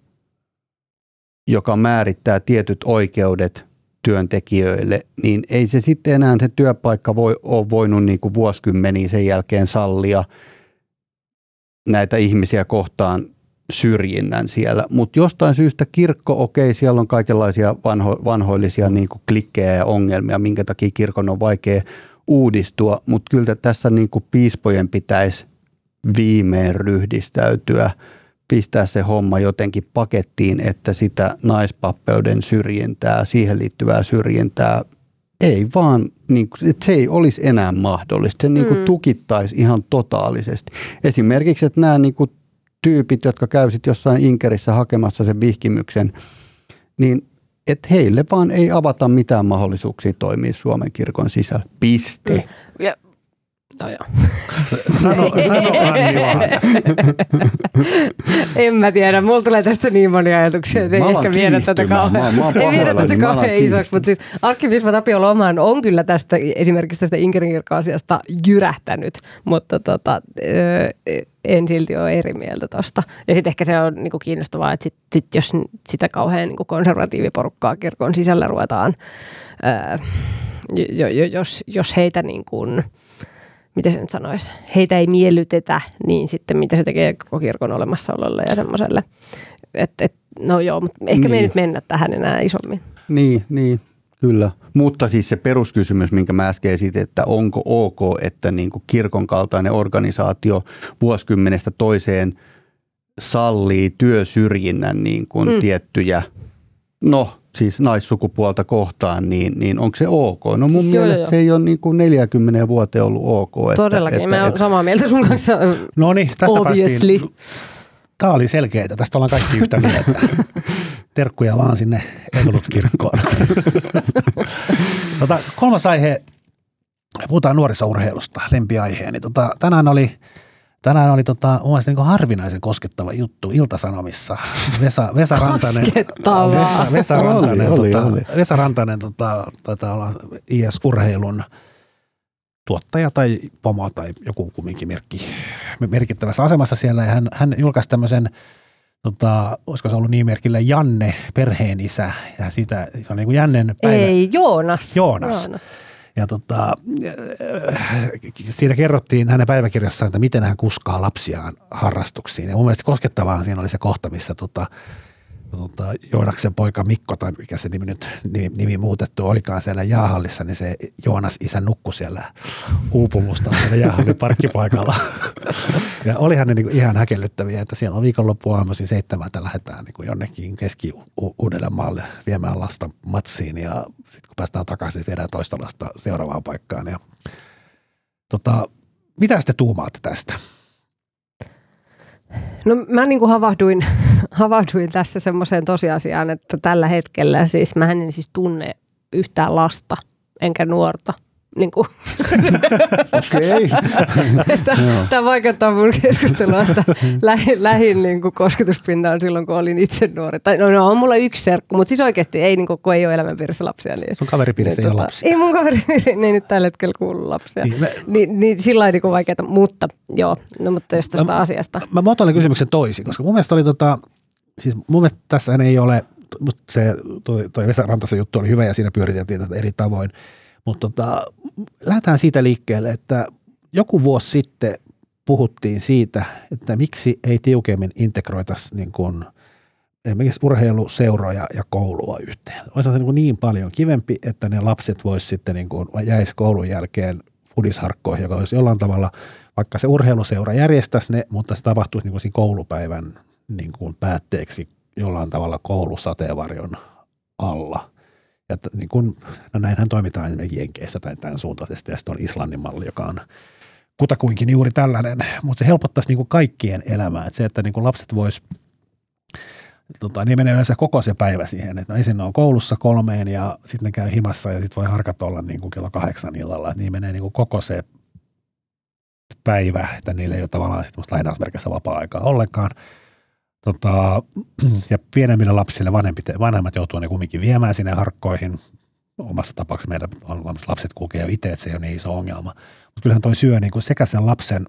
joka määrittää tietyt oikeudet työntekijöille, niin ei se sitten enää se työpaikka voi, ole voinut niin kuin vuosikymmeniä sen jälkeen sallia näitä ihmisiä kohtaan syrjinnän siellä. Mutta jostain syystä kirkko, okei, siellä on kaikenlaisia vanho, vanhoillisia niin kuin klikkejä ja ongelmia, minkä takia kirkon on vaikea uudistua, mutta kyllä tässä niin kuin piispojen pitäisi viimein ryhdistäytyä, pistää se homma jotenkin pakettiin, että sitä naispappeuden syrjintää, siihen liittyvää syrjintää ei vaan, niin kuin, että se ei olisi enää mahdollista. Se niin kuin mm. tukittaisi ihan totaalisesti. Esimerkiksi, että nämä niin kuin tyypit, jotka käysit jossain Inkerissä hakemassa sen vihkimyksen, niin että heille vaan ei avata mitään mahdollisuuksia toimia Suomen kirkon sisällä. Piste. Mm. Ja,
joo.
Sano, sano Anni
en mä tiedä, mulla tulee tästä niin monia ajatuksia, että ei ehkä viedä tätä kauhean, ei viedä tätä kauhean isoksi, mutta siis arkkipiispa Tapio Loman on kyllä tästä esimerkiksi tästä Inkerin asiasta jyrähtänyt, mutta tota, en silti ole eri mieltä tuosta. Ja sitten ehkä se on niinku kiinnostavaa, että sit, sit jos sitä kauhean niinku konservatiiviporukkaa kirkon sisällä ruvetaan, ää, jo, jo, jos, jos heitä niin kuin, miten se nyt sanoisi, heitä ei miellytetä, niin sitten mitä se tekee koko kirkon olemassaololle ja semmoiselle. Et, et, no joo, mutta ehkä niin. me ei nyt mennä tähän enää isommin.
Niin, niin. Kyllä, mutta siis se peruskysymys, minkä mä äsken esitin, että onko ok, että niin kuin kirkon kaltainen organisaatio vuosikymmenestä toiseen sallii työsyrjinnän niin kuin mm. tiettyjä, no siis naissukupuolta kohtaan, niin, niin onko se ok? No mun siis mielestä joo, se ei ole niin kuin 40 vuoteen ollut ok.
Todellakin, että, mä olen samaa mieltä sun kanssa.
No niin, tästä obviously. päästiin. Tämä oli selkeää, tästä ollaan kaikki yhtä mieltä. terkkuja vaan sinne Evolut-kirkkoon. tota, kolmas aihe, puhutaan nuorisourheilusta, lempiaiheeni. Tota, tänään oli Tänään oli tota, niin harvinaisen koskettava juttu Iltasanomissa. Vesa, Vesa Rantanen, Vesa, Vesa Rantanen, oli, tota, oli. Vesa Rantanen tota, taitaa olla IS-urheilun tuottaja tai pomo tai joku kumminkin merkki, merkittävässä asemassa siellä. Ja hän, hän julkaisi tämmöisen tota, olisiko se ollut nimimerkillä Janne, perheenisä, ja siitä, se on niin kuin Jannen
päivä. Ei, Joonas.
Joonas. Joonas. Ja tota, siinä kerrottiin hänen päiväkirjassaan, että miten hän kuskaa lapsiaan harrastuksiin. Ja mun mielestä koskettavaa siinä oli se kohta, missä tota, tota, Joonaksen poika Mikko, tai mikä se nimi nyt nimi, nimi muutettu olikaan siellä jäähallissa, niin se Joonas isä nukkui siellä uupumusta siellä jäähallin parkkipaikalla. ja olihan ne niin ihan häkellyttäviä, että siellä on viikonloppu aamuisin seitsemältä lähdetään niin jonnekin keski maalle viemään lasta matsiin ja sitten kun päästään takaisin, viedään toista lasta seuraavaan paikkaan. Ja, tota, mitä te tuumaatte tästä?
No mä niin kuin havahduin, havahduin tässä semmoiseen tosiasiaan, että tällä hetkellä siis mä en siis tunne yhtään lasta enkä nuorta – niin kuin.
Okei.
Tämä vaikeuttaa mun keskustelua, että lähin, lähin niin kuin kosketuspinta on silloin, kun olin itse nuori. Tai no, no on mulla yksi serkku, mutta siis oikeasti ei, niin kuin, kun ei ole elämänpiirissä lapsia. Niin,
Sun kaveripiirissä
niin,
ei tota, ole lapsia.
Ei mun kaveripiirissä ei nyt tällä hetkellä kuulu lapsia. Niin, me, niin, niin sillä lailla niin vaikeaa, mutta joo, no mutta tästä mä, asiasta.
Mä, mä otan kysymyksen toisin, koska mun mielestä oli tota, siis mun mielestä tässä ei ole, se toi, toi Vesa Rantasen juttu oli hyvä ja siinä pyöriteltiin tätä eri tavoin. Mutta tota, lähdetään siitä liikkeelle, että joku vuosi sitten puhuttiin siitä, että miksi ei tiukemmin integroitaisi niin kuin esimerkiksi urheiluseuroja ja koulua yhteen. Olisi se niin, niin paljon kivempi, että ne lapset vois sitten niin kuin, jäisi koulun jälkeen fudisharkkoihin, joka olisi jollain tavalla, vaikka se urheiluseura järjestäisi ne, mutta se tapahtuisi niin kuin siinä koulupäivän niin kuin päätteeksi jollain tavalla koulusateenvarjon alla. Ja t- niin kuin, no näinhän toimitaan esimerkiksi Jenkeissä tai tämän suuntaisesti, ja sitten on Islannin malli, joka on kutakuinkin juuri tällainen, mutta se helpottaisi niin kuin kaikkien elämää. Että se, että niin kuin lapset vois tota, niin menee yleensä koko se päivä siihen, että no ensin ne on koulussa kolmeen ja sitten ne käy himassa ja sitten voi harkat olla niin kuin kello kahdeksan illalla, että niin menee niin kuin koko se päivä, että niillä ei ole tavallaan sitten lainausmerkissä vapaa-aikaa ollenkaan. Tota, ja pienemmille lapsille vanhempi, vanhemmat joutuu ne kumminkin viemään sinne harkkoihin. Omassa tapauksessa meidän lapset kulkee jo itse, että se ei ole niin iso ongelma. Mutta kyllähän toi syö niin kuin sekä sen lapsen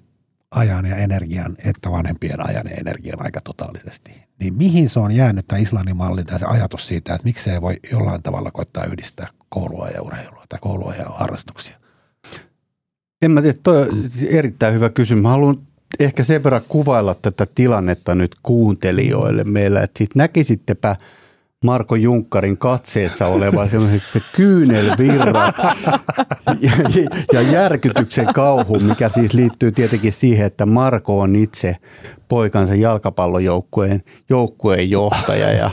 ajan ja energian että vanhempien ajan ja energian aika totaalisesti. Niin mihin se on jäänyt tämä Islannin malli tai se ajatus siitä, että miksei voi jollain tavalla koittaa yhdistää koulua ja urheilua tai koulua ja harrastuksia?
En mä tiedä, toi on erittäin hyvä kysymys. Mä haluan ehkä sen verran kuvailla tätä tilannetta nyt kuuntelijoille meillä, että sit näkisittepä – Marko Junkkarin katseessa oleva semmoiset kyynelvirrat ja, ja järkytyksen kauhu, mikä siis liittyy tietenkin siihen, että Marko on itse poikansa jalkapallojoukkueen joukkueen johtaja. Ja,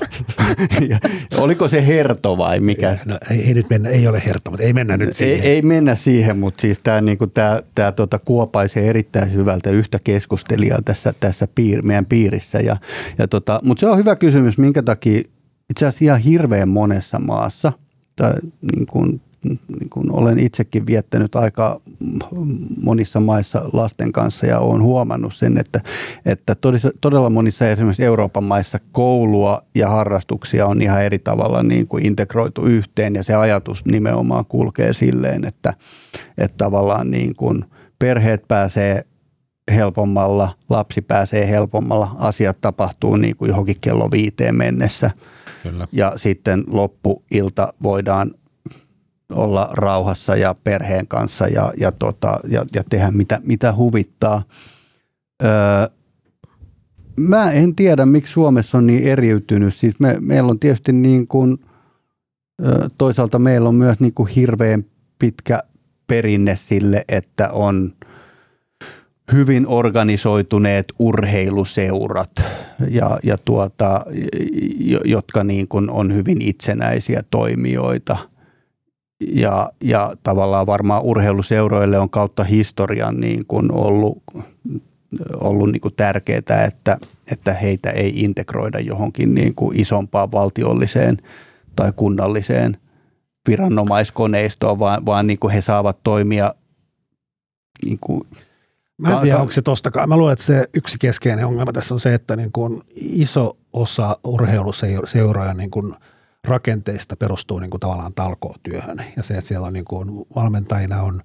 ja, oliko se herto vai mikä?
No, ei, ei, nyt mennä, ei ole herto, mutta ei mennä nyt siihen.
Ei, ei mennä siihen, mutta siis tämä niinku, tää, tää, tota, kuopaisee erittäin hyvältä yhtä keskustelijaa tässä, tässä piir, meidän piirissä. Ja, ja tota, mutta se on hyvä kysymys, minkä takia itse asiassa ihan hirveän monessa maassa, tai niin kuin, niin kuin olen itsekin viettänyt aika monissa maissa lasten kanssa ja olen huomannut sen, että, että todella monissa esimerkiksi Euroopan maissa koulua ja harrastuksia on ihan eri tavalla niin kuin integroitu yhteen ja se ajatus nimenomaan kulkee silleen, että, että tavallaan niin kuin perheet pääsee helpommalla, lapsi pääsee helpommalla, asiat tapahtuu niin kuin johonkin kello viiteen mennessä – Kyllä. Ja sitten loppuilta voidaan olla rauhassa ja perheen kanssa ja, ja, tota, ja, ja tehdä mitä, mitä huvittaa. Öö, mä en tiedä, miksi Suomessa on niin eriytynyt. Siis me, meillä on tietysti niin kuin, toisaalta meillä on myös niin kuin hirveän pitkä perinne sille, että on hyvin organisoituneet urheiluseurat, ja, ja tuota, jotka niin kuin on hyvin itsenäisiä toimijoita. Ja, ja tavallaan varmaan urheiluseuroille on kautta historian niin kuin ollut, ollut niin kuin tärkeää, että, että heitä ei integroida johonkin niin kuin isompaan valtiolliseen tai kunnalliseen viranomaiskoneistoon, vaan, vaan niin kuin he saavat toimia niin kuin –
Mä en tiedä, onko se tostakaan. Mä luulen, että se yksi keskeinen ongelma tässä on se, että niin kuin iso osa urheiluseuroja niin kuin rakenteista perustuu niin kuin tavallaan talkootyöhön. Ja se, että siellä on niin kuin valmentajina on,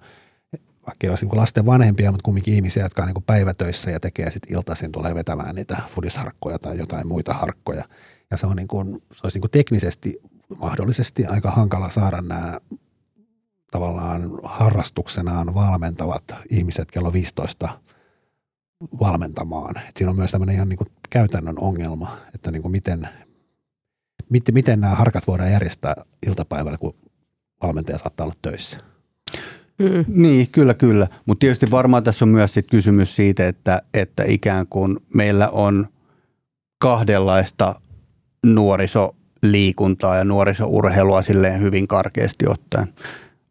vaikka olisi niin lasten vanhempia, mutta kumminkin ihmisiä, jotka on niin kuin päivätöissä ja tekee sitten iltaisin, tulee vetämään niitä fudisharkkoja tai jotain muita harkkoja. Ja se, on niin kuin, se olisi niin kuin teknisesti mahdollisesti aika hankala saada nämä tavallaan harrastuksenaan valmentavat ihmiset kello 15 valmentamaan. Et siinä on myös tämmöinen ihan niin kuin käytännön ongelma, että niin kuin miten, miten, miten nämä harkat voidaan järjestää iltapäivällä, kun valmentaja saattaa olla töissä.
Mm. Niin, kyllä, kyllä. Mutta tietysti varmaan tässä on myös sit kysymys siitä, että, että ikään kuin meillä on kahdenlaista nuorisoliikuntaa ja nuorisourheilua silleen hyvin karkeasti ottaen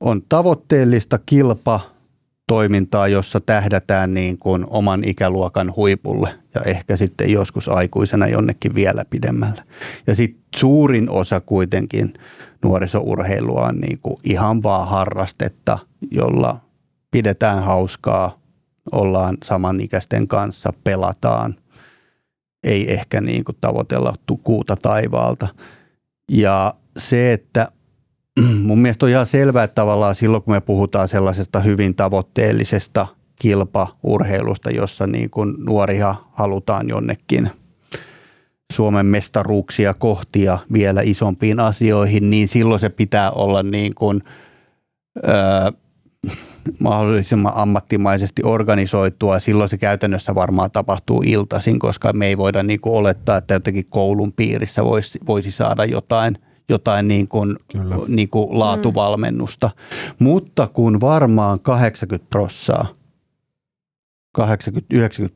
on tavoitteellista kilpa toimintaa, jossa tähdätään niin kuin oman ikäluokan huipulle ja ehkä sitten joskus aikuisena jonnekin vielä pidemmälle. Ja sitten suurin osa kuitenkin nuorisourheilua on niin kuin ihan vaan harrastetta, jolla pidetään hauskaa, ollaan samanikäisten kanssa, pelataan, ei ehkä niin kuin tavoitella kuuta taivaalta. Ja se, että mun mielestä on ihan selvää, että tavallaan silloin kun me puhutaan sellaisesta hyvin tavoitteellisesta kilpaurheilusta, jossa niin kuin nuoria halutaan jonnekin Suomen mestaruuksia kohti ja vielä isompiin asioihin, niin silloin se pitää olla niin kuin, öö, mahdollisimman ammattimaisesti organisoitua. Silloin se käytännössä varmaan tapahtuu iltaisin, koska me ei voida niin kuin olettaa, että jotenkin koulun piirissä voisi, voisi saada jotain, jotain niin kuin, niin kuin laatuvalmennusta. Mm. Mutta kun varmaan 80 prossaa, 80-90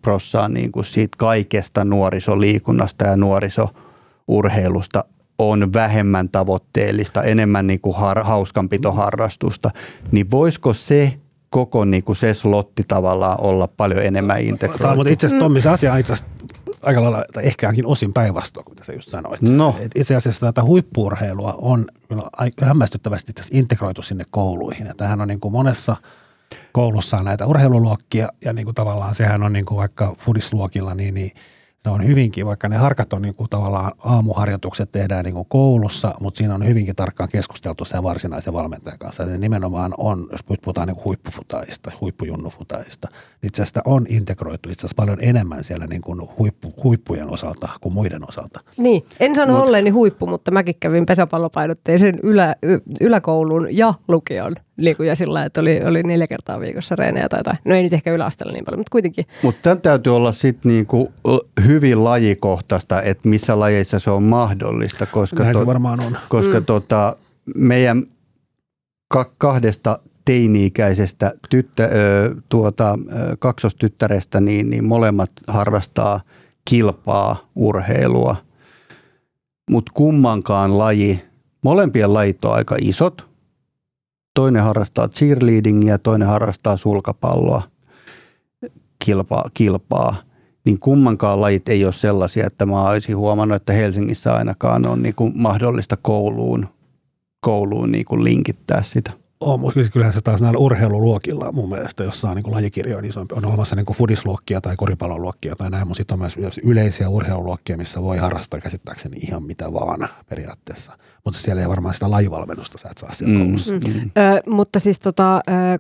prossaa niin kuin siitä kaikesta nuorisoliikunnasta ja nuorisourheilusta on vähemmän tavoitteellista, enemmän niin kuin har, hauskanpitoharrastusta, niin voisiko se koko niin kuin se slotti tavallaan olla paljon enemmän integroitu? Tämä
on itse asiassa Tommi, se asia on itse asiassa aika lailla, tai ehkä osin päinvastoin, kuten sä just sanoit. No. Et itse asiassa tätä huippuurheilua on kyllä hämmästyttävästi integroitu sinne kouluihin. Ja tämähän on niin kuin monessa koulussa näitä urheiluluokkia, ja niin kuin tavallaan sehän on niin kuin vaikka fudisluokilla, niin, niin – se on hyvinkin, vaikka ne harkat on niin kuin tavallaan aamuharjoitukset tehdään niin kuin koulussa, mutta siinä on hyvinkin tarkkaan keskusteltu sen varsinaisen valmentajan kanssa. Se nimenomaan on, jos puhutaan niin huippufutaista, huippujunnufutaista, niin itse asiassa on integroitu itse asiassa paljon enemmän siellä niin kuin huippu, huippujen osalta kuin muiden osalta.
Niin, en sano Mut, olleeni huippu, mutta mäkin kävin pesäpallopainotteisen ylä, yläkoulun ja lukion liikuja sillä että oli, oli neljä kertaa viikossa reenejä tai jotain. No ei nyt ehkä yläasteella niin paljon, mutta kuitenkin.
Mutta tämän täytyy olla sitten niinku hyvin lajikohtaista, että missä lajeissa se on mahdollista. Koska
Näin to, se varmaan on.
Koska mm. tota, meidän kahdesta teini-ikäisestä tyttö, ö, tuota, ö, kaksostyttärestä, niin, niin molemmat harrastaa kilpaa, urheilua. Mutta kummankaan laji, molempien lajit on aika isot – toinen harrastaa cheerleadingia, toinen harrastaa sulkapalloa, kilpaa, kilpaa, niin kummankaan lajit ei ole sellaisia, että mä olisin huomannut, että Helsingissä ainakaan on niin kuin mahdollista kouluun, kouluun niin kuin linkittää sitä
on, mutta kyllähän se taas näillä urheiluluokilla mun mielestä, jossa on niin lajikirjoja, niin on, on olemassa niin fudisluokkia tai koripalloluokkia tai näin, mutta sitten on myös yleisiä urheiluluokkia, missä voi harrastaa käsittääkseni ihan mitä vaan periaatteessa. Mutta siellä ei varmaan sitä lajivalmennusta sä et saa siellä mm, koulussa. Mm.
Ö, mutta siis tota, ö,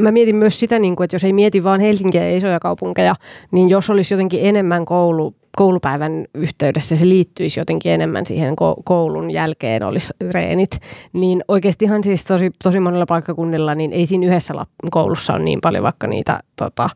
mä mietin myös sitä, niin kuin, että jos ei mieti vaan Helsinkiä ja isoja kaupunkeja, niin jos olisi jotenkin enemmän koulu, koulupäivän yhteydessä, se liittyisi jotenkin enemmän siihen koulun jälkeen olisi reenit, niin oikeastihan siis tosi, tosi monella paikkakunnilla, niin ei siinä yhdessä koulussa ole niin paljon vaikka niitä tota,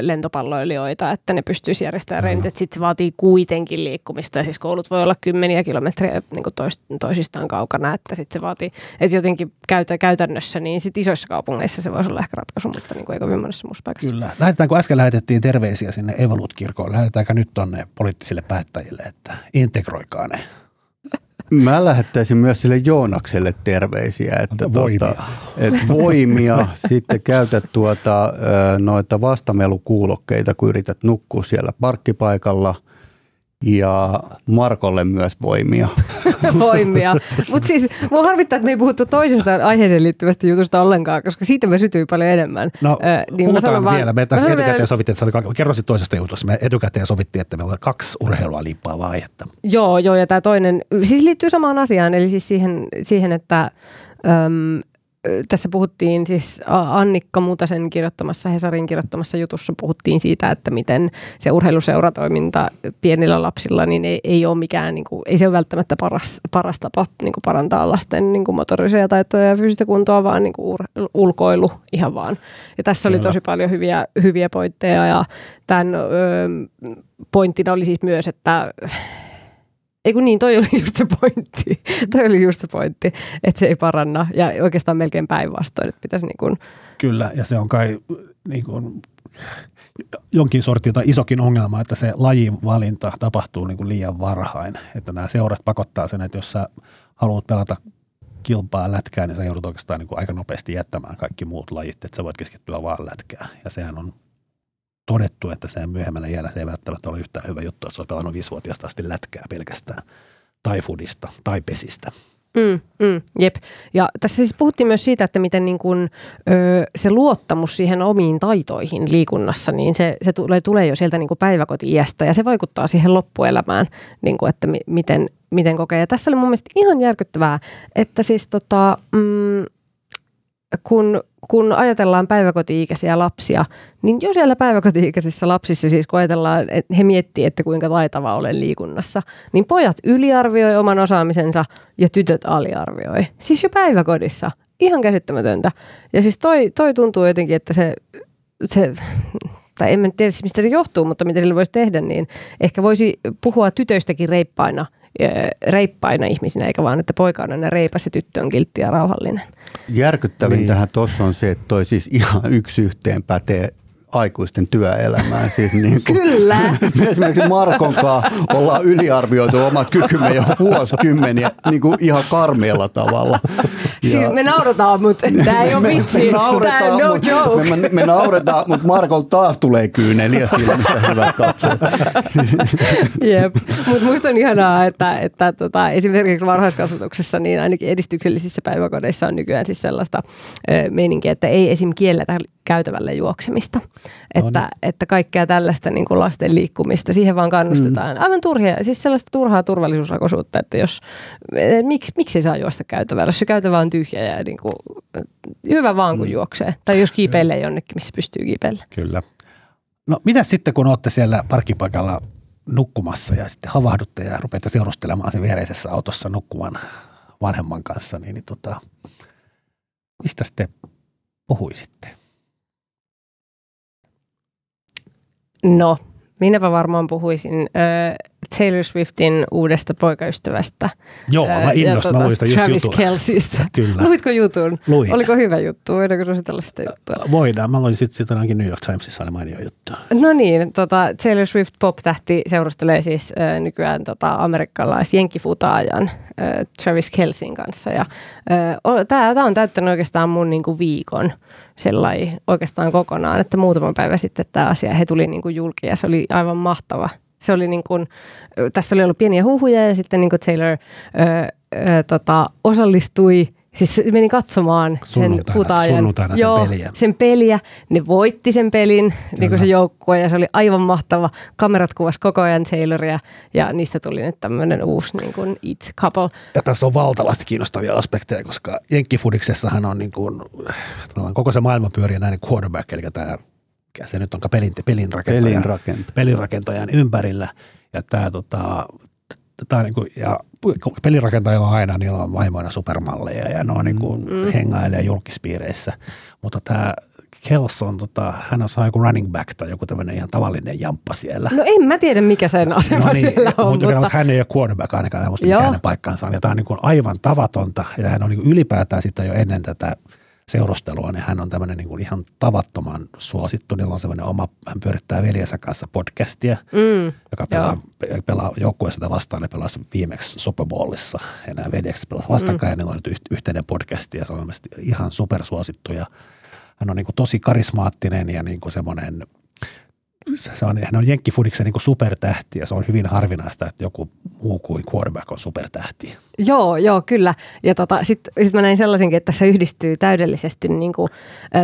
lentopalloilijoita, että ne pystyisi järjestämään reenit. Mm. Sitten se vaatii kuitenkin liikkumista ja siis koulut voi olla kymmeniä kilometriä niin kuin tois, toisistaan kaukana, että sitten se vaatii, että jotenkin käytä, käytännössä, niin sitten isoissa kaupungeissa se voisi olla ehkä ratkaisu, mutta niin kuin ei kovin monessa muussa paikassa.
Kyllä. Lähetetäänkö äsken lähetettiin terveisiä sinne Evolut-kirkoon, lähetetäänkö nyt tonne poliittisille päättäjille, että integroikaa ne
Mä lähettäisin myös sille Joonakselle terveisiä, että
voimia,
tuota, että voimia sitten käytät tuota, noita vastamelukuulokkeita, kun yrität nukkua siellä parkkipaikalla – ja Markolle myös voimia.
voimia. Mutta siis mua harvittaa, että me ei puhuttu toisesta aiheeseen liittyvästä jutusta ollenkaan, koska siitä me sytyy paljon enemmän.
No äh, niin puhutaan mä vielä. Me tässä etukäteen vielä... sovittiin, että oli, kerro toisesta jutusta. Me etukäteen sovittiin, että meillä on kaksi urheilua liippaavaa aihetta.
Joo, joo, ja tämä toinen, siis liittyy samaan asiaan, eli siis siihen, siihen että Öm, tässä puhuttiin siis Annikka Mutasen kirjoittamassa, Hesarin kirjoittamassa jutussa puhuttiin siitä, että miten se urheiluseuratoiminta pienillä lapsilla niin ei, ei ole mikään, niin kuin, ei se ole välttämättä paras, paras tapa niin kuin parantaa lasten niin kuin motorisia taitoja ja fyysistä kuntoa, vaan niin kuin ur, ulkoilu ihan vaan. Ja tässä oli tosi paljon hyviä, hyviä pointteja ja tämän ö, pointtina oli siis myös, että ei kun niin, toi oli just se pointti. toi oli just se pointti, että se ei paranna. Ja oikeastaan melkein päinvastoin, että pitäisi niin kuin...
Kyllä, ja se on kai niin kuin, jonkin sortin tai isokin ongelma, että se lajivalinta tapahtuu niin kuin liian varhain. Että nämä seurat pakottaa sen, että jos sä haluat pelata kilpaa lätkää, niin sä joudut oikeastaan niin kuin aika nopeasti jättämään kaikki muut lajit, että sä voit keskittyä vaan lätkään. Ja sehän on todettu, että sen myöhemmällä jäällä se ei välttämättä ole yhtään hyvä juttu, että se on pelannut viisivuotiaasta asti lätkää pelkästään, tai fudista, tai pesistä.
Mm, mm, jep. Ja tässä siis puhuttiin myös siitä, että miten niin kun, ö, se luottamus siihen omiin taitoihin liikunnassa, niin se, se tulee, tulee jo sieltä niin päiväkoti-iästä ja se vaikuttaa siihen loppuelämään, niin kuin, että mi, miten, miten kokee. Ja tässä oli mun mielestä ihan järkyttävää, että siis tota, mm, kun, kun ajatellaan päiväkoti-ikäisiä lapsia, niin jo siellä päiväkoti-ikäisissä lapsissa siis kun ajatellaan, että he miettii, että kuinka taitava olen liikunnassa, niin pojat yliarvioi oman osaamisensa ja tytöt aliarvioi. Siis jo päiväkodissa. ihan käsittämätöntä. Ja siis toi, toi tuntuu jotenkin, että se, se tai en tiedä mistä se johtuu, mutta mitä sille voisi tehdä, niin ehkä voisi puhua tytöistäkin reippaina reippaina ihmisinä, eikä vaan, että poika on aina reipas ja tyttö on kiltti ja rauhallinen.
Järkyttävintähän niin. tuossa on se, että toi siis ihan yksi yhteen pätee aikuisten työelämään. Siis niin
kuin, Kyllä.
Me esimerkiksi Markon kanssa ollaan yliarvioitu omat kykymme jo vuosikymmeniä niin kuin ihan karmeella tavalla.
Siis me naurataan, mutta tämä ei ole vitsi. Me, me naurataan, no
mut, joke. Me, me, me naurataan, mutta Markon taas tulee kyyneliä silmistä hyvät katsoa.
Jep, mutta musta on ihanaa, että, että tota, esimerkiksi varhaiskasvatuksessa niin ainakin edistyksellisissä päiväkodeissa on nykyään siis sellaista ö, meininkiä, että ei esim. kielletä käytävälle juoksemista. Että, no niin. että kaikkea tällaista niin kuin lasten liikkumista, siihen vaan kannustetaan. Mm. Aivan turhia, siis sellaista turhaa turvallisuusrakoisuutta, että jos, miksi, miksi ei saa juosta käytävällä, jos se käytävä on tyhjä ja niin kuin, hyvä vaan kun mm. juoksee. Tai jos kiipeilee jonnekin, missä pystyy kiipeillä.
Kyllä. No mitä sitten, kun olette siellä parkkipaikalla nukkumassa ja sitten havahdutte ja rupeatte seurustelemaan sen viereisessä autossa nukkuvan vanhemman kanssa, niin, niin tota, mistä sitten puhuisitte?
No, minäpä varmaan puhuisin äh, Taylor Swiftin uudesta poikaystävästä.
Joo, mä innostan,
mä
luin sitä
just Travis jutun. Kelseystä.
Kyllä.
Luitko jutun?
Luin.
Oliko hyvä juttu? Voidaanko suositella sitä juttua?
Voidaan. Mä luin sitten sit ainakin New York Timesissa oli mainio juttu.
No niin, tota, Taylor Swift pop-tähti seurustelee siis äh, nykyään tota, amerikkalais jenkkifutaajan äh, Travis Kelsin kanssa. Ja, äh, Tämä on täyttänyt oikeastaan mun niinku, viikon sellai oikeastaan kokonaan, että muutama päivä sitten tämä asia, he tuli niin kuin julki ja se oli aivan mahtava. Se oli niin kuin, tästä oli ollut pieniä huhuja ja sitten niin kuin Taylor ö, ö, tota, osallistui – Siis meni katsomaan sen futaajan.
sen joo, peliä.
sen peliä. Ne voitti sen pelin, niin kuin se joukkue, ja se oli aivan mahtava. Kamerat kuvasi koko ajan Tayloria, ja niistä tuli nyt tämmöinen uusi niin kuin it couple.
Ja tässä on valtavasti kiinnostavia aspekteja, koska Jenkkifudiksessahan on niin kuin, koko se maailma pyörii näin quarterback, eli tämä se nyt on pelin, pelin, rakentajan, pelin, rakentajan. pelin rakentajan ympärillä. Ja tämä tota, tai niin kuin, ja pelirakentajilla on aina, niillä on vaimoina supermalleja ja ne on niin kuin mm. hengailee julkispiireissä. Mutta tämä Kels on, tota, hän on joku running back tai joku tämmöinen ihan tavallinen jamppa siellä.
No en mä tiedä, mikä sen asema no niin, siellä on.
Mutta, mutta... hän ei ole quarterback ainakaan, musta mikä hänen paikkaansa on. Ja tämä on niin kuin aivan tavatonta ja hän on niin kuin ylipäätään sitä jo ennen tätä seurustelua, niin hän on tämmöinen niin kuin ihan tavattoman suosittu. Niillä on semmoinen oma, hän pyörittää veljensä kanssa podcastia, mm, joka pelaa, pelaa joukkueessa vastaan. Ne pelasi viimeksi Super Bowlissa ja nämä veljekset pelasivat vastakkain mm. ja niillä on nyt yhteinen podcasti ja se on ihan supersuosittu ja hän on niin kuin tosi karismaattinen ja niin kuin semmoinen – se on, hän on Jenkkifudiksen niin supertähti ja se on hyvin harvinaista, että joku muu kuin quarterback on supertähti.
Joo, joo, kyllä. Ja tota, sitten sit mä näin sellaisenkin, että se yhdistyy täydellisesti, niin kuin,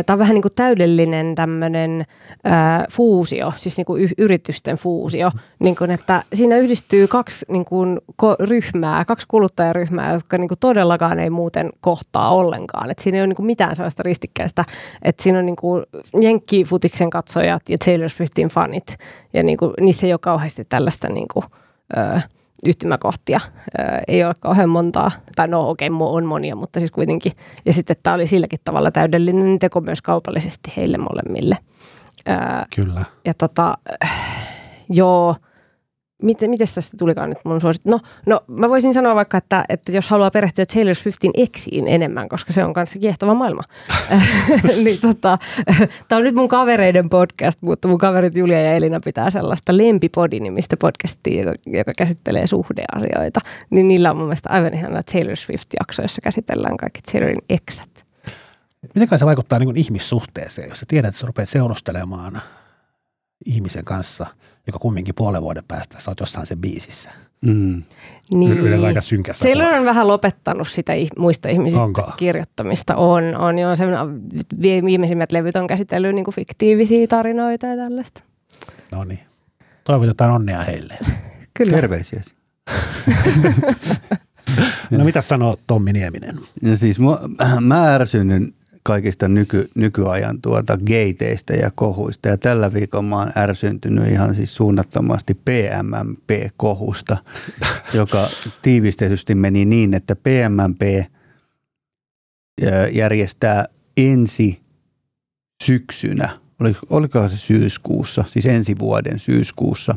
tämä on vähän niin kuin täydellinen tämmöinen äh, fuusio, siis niin kuin y- yritysten fuusio, niin kuin, että siinä yhdistyy kaksi niin kuin, ko- ryhmää, kaksi kuluttajaryhmää, jotka niin kuin todellakaan ei muuten kohtaa ollenkaan. Et siinä ei ole niin kuin mitään sellaista ristikkäistä, että siinä on niin kuin Jenkkifutiksen katsojat ja Taylor Swiftin fanit. Ja niin kuin, niissä ei ole kauheasti tällaista niin kuin, ö, yhtymäkohtia. Ö, ei ole kauhean montaa, tai no okei, okay, on monia, mutta siis kuitenkin. Ja sitten tämä oli silläkin tavalla täydellinen teko myös kaupallisesti heille molemmille.
Ö, Kyllä.
Ja tota, joo, Miten, miten tästä tulikaan nyt mun suosit? No, no, mä voisin sanoa vaikka, että, että jos haluaa perehtyä Taylor Swiftin eksiin enemmän, koska se on kanssa kiehtova maailma. niin tota, tämä on nyt mun kavereiden podcast, mutta mun kaverit Julia ja Elina pitää sellaista Lempipodi-nimistä podcastia, joka, joka käsittelee suhdeasioita. Niin niillä on mun mielestä aivan ihana Taylor Swift-jakso, jossa käsitellään kaikki Taylorin eksät.
Miten se vaikuttaa niin ihmissuhteeseen, jos sä tiedät, että sä rupeat seurustelemaan ihmisen kanssa – joka kumminkin puolen vuoden päästä sä oot jossain se biisissä. Mm.
Niin.
Yleensä aika synkässä.
Taylor on vähän lopettanut sitä muista ihmisistä Onko? kirjoittamista. On, on jo viimeisimmät levyt on käsitellyt niin fiktiivisiä tarinoita ja tällaista.
No niin. Toivotetaan onnea heille.
Kyllä. Terveisiä.
no mitä sanoo Tommi Nieminen?
Ja siis mä, mä ärsynyn kaikista nyky, nykyajan tuota geiteistä ja kohuista. Ja tällä viikolla mä oon ärsyntynyt ihan siis suunnattomasti PMMP-kohusta, joka tiivistetysti meni niin, että PMMP järjestää ensi syksynä, oliko se syyskuussa, siis ensi vuoden syyskuussa,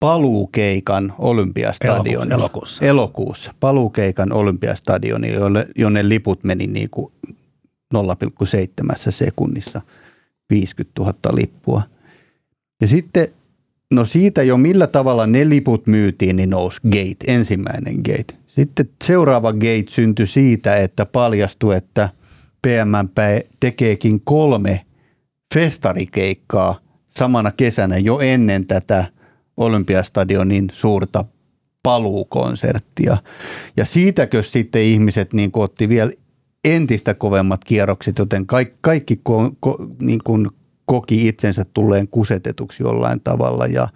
paluukeikan olympiastadion.
Elokuussa.
Elokuussa. Paluukeikan olympiastadioni, jolle, jonne liput meni niin kuin 0,7 sekunnissa 50 000 lippua. Ja sitten, no siitä jo millä tavalla ne liput myytiin, niin nousi gate, ensimmäinen gate. Sitten seuraava gate syntyi siitä, että paljastui, että PMP tekeekin kolme festarikeikkaa samana kesänä jo ennen tätä Olympiastadionin suurta paluukonserttia. Ja siitäkö sitten ihmiset niin otti vielä entistä kovemmat kierrokset, joten kaikki, kaikki ko, ko, niin kuin koki itsensä tulleen kusetetuksi jollain tavalla. Ja,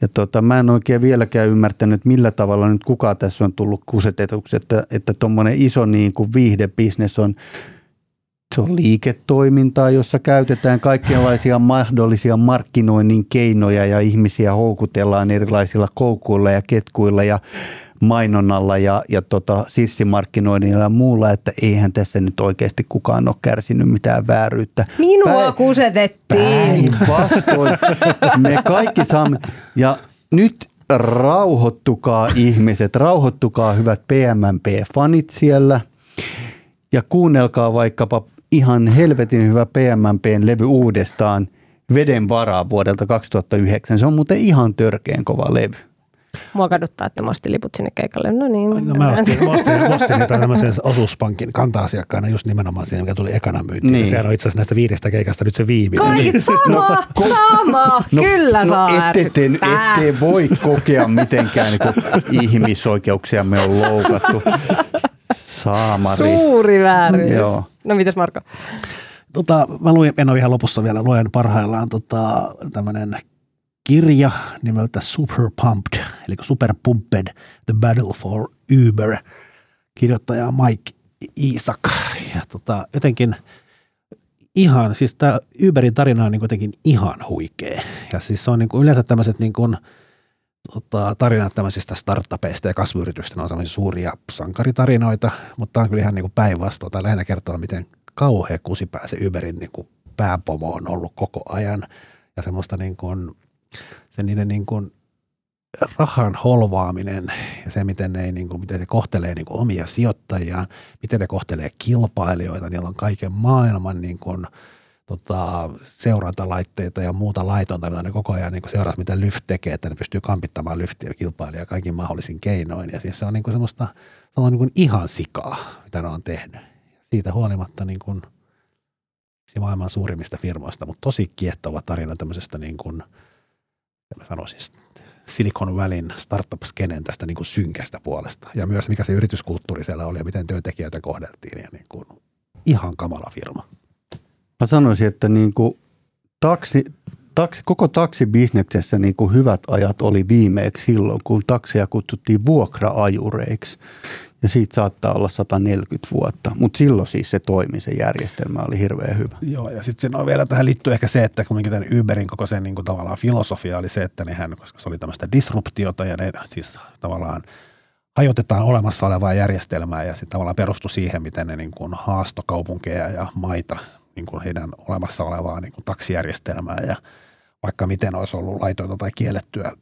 ja tota, mä en oikein vieläkään ymmärtänyt, millä tavalla nyt kuka tässä on tullut kusetetuksi, että tuommoinen että iso niin kuin viihdebisnes on se on liiketoimintaa, jossa käytetään kaikenlaisia mahdollisia markkinoinnin keinoja ja ihmisiä houkutellaan erilaisilla koukuilla ja ketkuilla ja mainonnalla ja, ja tota, sissimarkkinoinnilla ja muulla, että eihän tässä nyt oikeasti kukaan ole kärsinyt mitään vääryyttä.
Minua Päin, kusetettiin.
vastoin. Me kaikki saamme. Ja nyt rauhoittukaa ihmiset, rauhoittukaa hyvät PMMP-fanit siellä ja kuunnelkaa vaikkapa ihan helvetin hyvä PMMPn levy uudestaan Veden varaa vuodelta 2009. Se on muuten ihan törkeän kova levy.
Mua kaduttaa, että mä ostin liput sinne keikalle. No niin.
No, mä ostin, mä ostin, mä ostin niitä tämmöisen osuuspankin kanta-asiakkaana just nimenomaan siihen, mikä tuli ekana myyntiin. Niin. Sehän on itse asiassa näistä viidestä keikasta nyt se viimeinen.
Kai, niin. sama, no, ko- sama, no, kyllä no, saa
ette, te, ette voi kokea mitenkään, niin ihmisoikeuksia me on loukattu. Saamari.
Suuri vääryys. Joo. No mitäs Marko?
Tota, mä luin, en ole ihan lopussa vielä, luen parhaillaan tota, tämmöinen kirja nimeltä Super Pumped, eli Super Pumped, The Battle for Uber, kirjoittaja Mike Isak. Ja tota, jotenkin ihan, siis tämä Uberin tarina on niin jotenkin ihan huikea. Ja siis se on niin kuin yleensä tämmöiset niin kuin, tota, tarinat tämmöisistä startupeista ja kasvuyrityksistä on sellaisia suuria sankaritarinoita, mutta tämä on kyllä ihan niin päinvastoin. Tämä lähinnä kertoo, miten kauhea kusipää se Uberin niin kuin pääpomo on ollut koko ajan ja semmoista niin kuin, se niiden niin kuin rahan holvaaminen ja se, miten, ne, niin kuin, miten se kohtelee niin kuin omia sijoittajiaan, miten ne kohtelee kilpailijoita, niillä on kaiken maailman niin kuin, tota, seurantalaitteita ja muuta laitonta, mitä ne koko ajan niin seuraa, mitä Lyft tekee, että ne pystyy kampittamaan Lyftiä kilpailijaa kaikin mahdollisin keinoin. Ja siis se on niin kuin semmoista se on niin kuin ihan sikaa, mitä ne on tehnyt. Siitä huolimatta niin kuin, maailman suurimmista firmoista, mutta tosi kiehtova tarina tämmöisestä niin kuin, mä sanoisin, Silicon Valleyn startup-skenen tästä niin kuin synkästä puolesta. Ja myös mikä se yrityskulttuuri siellä oli ja miten työntekijöitä kohdeltiin. Ja niin kuin, ihan kamala firma.
Mä sanoisin, että niin kuin taksi, taksi, koko taksibisneksessä niin kuin hyvät ajat oli viimeeksi silloin, kun takseja kutsuttiin vuokraajureiksi. Ja siitä saattaa olla 140 vuotta, mutta silloin siis se toimi, se järjestelmä oli hirveän hyvä.
Joo, ja sitten on vielä tähän liittyy ehkä se, että kumminkin tämän Uberin koko sen niin kuin tavallaan filosofia oli se, että nehän, koska se oli tämmöistä disruptiota ja ne siis tavallaan hajotetaan olemassa olevaa järjestelmää ja sitten tavallaan perustui siihen, miten ne niin kuin haastokaupunkeja ja maita niin kuin heidän olemassa olevaa niin kuin taksijärjestelmää ja vaikka miten olisi ollut laitonta tai kiellettyä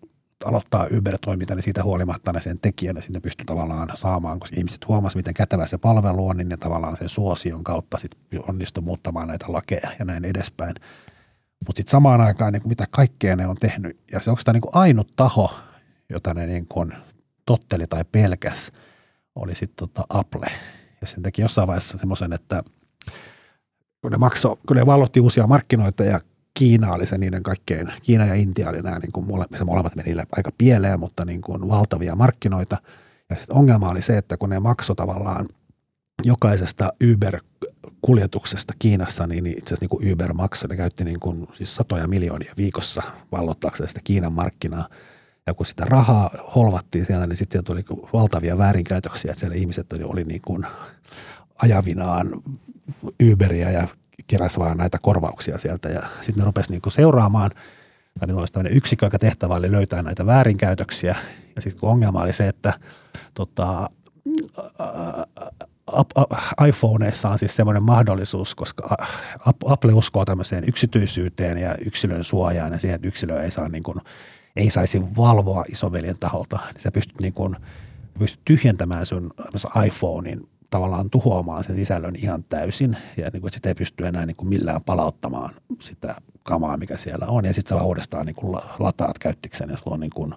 aloittaa Uber-toiminta, niin siitä huolimatta ne sen tekijänä sinne pystyy tavallaan saamaan, koska ihmiset huomasivat, miten kätevä se palvelu on, niin ne tavallaan sen suosion kautta sit onnistu muuttamaan näitä lakeja ja näin edespäin. Mutta sitten samaan aikaan, niin mitä kaikkea ne on tehnyt, ja se onko tämä niin ainut taho, jota ne niin kuin totteli tai pelkäs, oli sitten tota Apple. Ja sen teki jossain vaiheessa semmoisen, että – kun ne, makso, kun ne vallotti uusia markkinoita ja Kiina oli se niiden kaikkein, Kiina ja Intia oli nämä, niin kuin mole, se molemmat meni aika pieleen, mutta niin kuin valtavia markkinoita. Ja ongelma oli se, että kun ne maksoi tavallaan jokaisesta Uber-kuljetuksesta Kiinassa, niin itse asiassa niin kuin Uber maksoi, ne käytti niin kuin, siis satoja miljoonia viikossa vallottaakseen sitä Kiinan markkinaa. Ja kun sitä rahaa holvattiin siellä, niin sitten tuli valtavia väärinkäytöksiä, että siellä ihmiset oli, oli niin kuin ajavinaan Uberia ja keräsi vaan näitä korvauksia sieltä. Ja sitten ne rupesi niinku seuraamaan, tai niillä olisi tämmöinen yksikö, joka tehtävä oli löytää näitä väärinkäytöksiä. Ja sitten kun ongelma oli se, että tota, iPhoneissa on siis semmoinen mahdollisuus, koska Apple uskoo tämmöiseen yksityisyyteen ja yksilön suojaan ja siihen, että yksilö ei, saa niin kuin, ei saisi valvoa isoveljen taholta, niin sä pystyt, niin kuin, pystyt tyhjentämään sun iPhonein tavallaan tuhoamaan sen sisällön ihan täysin ja niin kuin, sitä ei pysty enää niin kuin millään palauttamaan sitä kamaa, mikä siellä on. Ja sitten sä vaan uudestaan niin kuin lataat käyttiksen, jos on niin kuin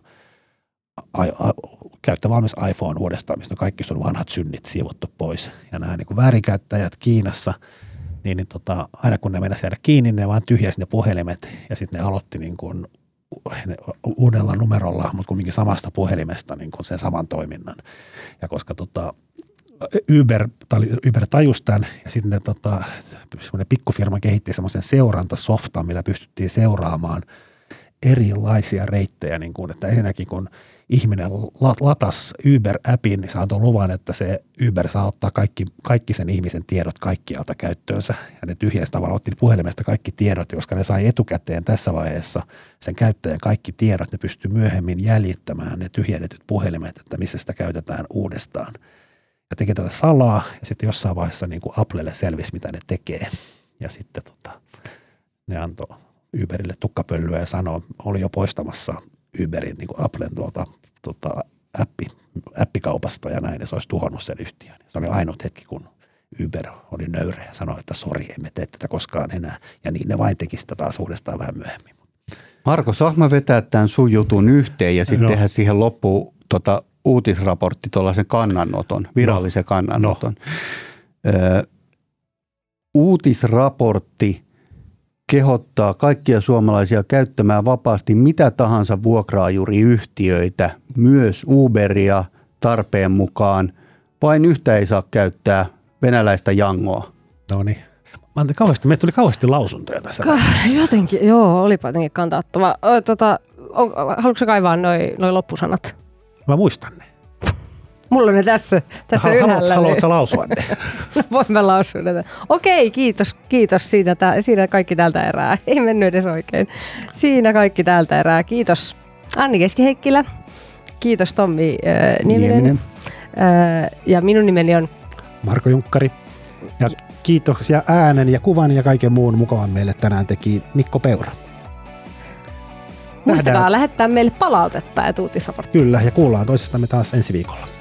käyttövalmis iPhone uudestaan, mistä kaikki sun vanhat synnit siivottu pois. Ja nämä niin kuin väärinkäyttäjät Kiinassa, niin, niin tota, aina kun ne mennä jäädä kiinni, ne vaan tyhjäsi ne puhelimet ja sitten ne aloitti niin kuin uudella numerolla, mutta kumminkin samasta puhelimesta niin kuin sen saman toiminnan. Ja koska tota, Uber, Uber tajusi tämän ja sitten ne, tota, pikkufirma kehitti semmoisen seurantasoftan, millä pystyttiin seuraamaan erilaisia reittejä, niin kuin, että ensinnäkin kun ihminen latas Uber-appin, niin antoi luvan, että se Uber saa ottaa kaikki, kaikki sen ihmisen tiedot kaikkialta käyttöönsä. Ja ne tyhjästä tavalla otti puhelimesta kaikki tiedot, koska ne sai etukäteen tässä vaiheessa sen käyttäjän kaikki tiedot. Ne pystyy myöhemmin jäljittämään ne tyhjennetyt puhelimet, että missä sitä käytetään uudestaan ja teki tätä salaa ja sitten jossain vaiheessa niin kuin Applelle selvisi, mitä ne tekee. Ja sitten tota, ne antoi Uberille tukkapölyä ja sanoi, oli jo poistamassa Uberin niin kuin Applen tuota, tota, appi, appikaupasta ja näin, ja se olisi tuhonnut sen yhtiön. Se oli ainut hetki, kun Uber oli nöyrä ja sanoi, että sori, emme tee tätä koskaan enää. Ja niin ne vain teki sitä taas uudestaan vähän myöhemmin.
Marko, saanko vetää tämän sun jutun yhteen ja sitten no. tehdä siihen loppuun tota, uutisraportti, tuollaisen kannanoton, virallisen no. kannanoton. No. Ö, uutisraportti kehottaa kaikkia suomalaisia käyttämään vapaasti mitä tahansa vuokraajuriyhtiöitä, myös Uberia tarpeen mukaan. Vain yhtä ei saa käyttää venäläistä jangoa.
No niin. Kauheasti, meille tuli kauheasti lausuntoja tässä. Ka-
jotenkin, joo, olipa jotenkin kantauttava. Tota, on, haluatko kaivaa noin noi loppusanat?
Mä muistan ne.
Mulla on ne tässä, tässä
Haluat,
ylhäällä.
Haluatko niin- lausua ne?
no, voin mä lausua ne. Okei, kiitos, kiitos. Siinä, tää, siinä kaikki tältä erää. Ei mennyt edes oikein. Siinä kaikki tältä erää. Kiitos Anni Keskiheikkilä. Kiitos Tommi äh, Nieminen. Nieminen. Äh, ja minun nimeni on
Marko Junkkari. Ja kiitoksia äänen ja kuvan ja kaiken muun mukaan meille tänään teki Mikko Peura.
Muistakaa lähettää meille palautetta ja uutisraporttia.
Kyllä, ja kuullaan toisistamme taas ensi viikolla.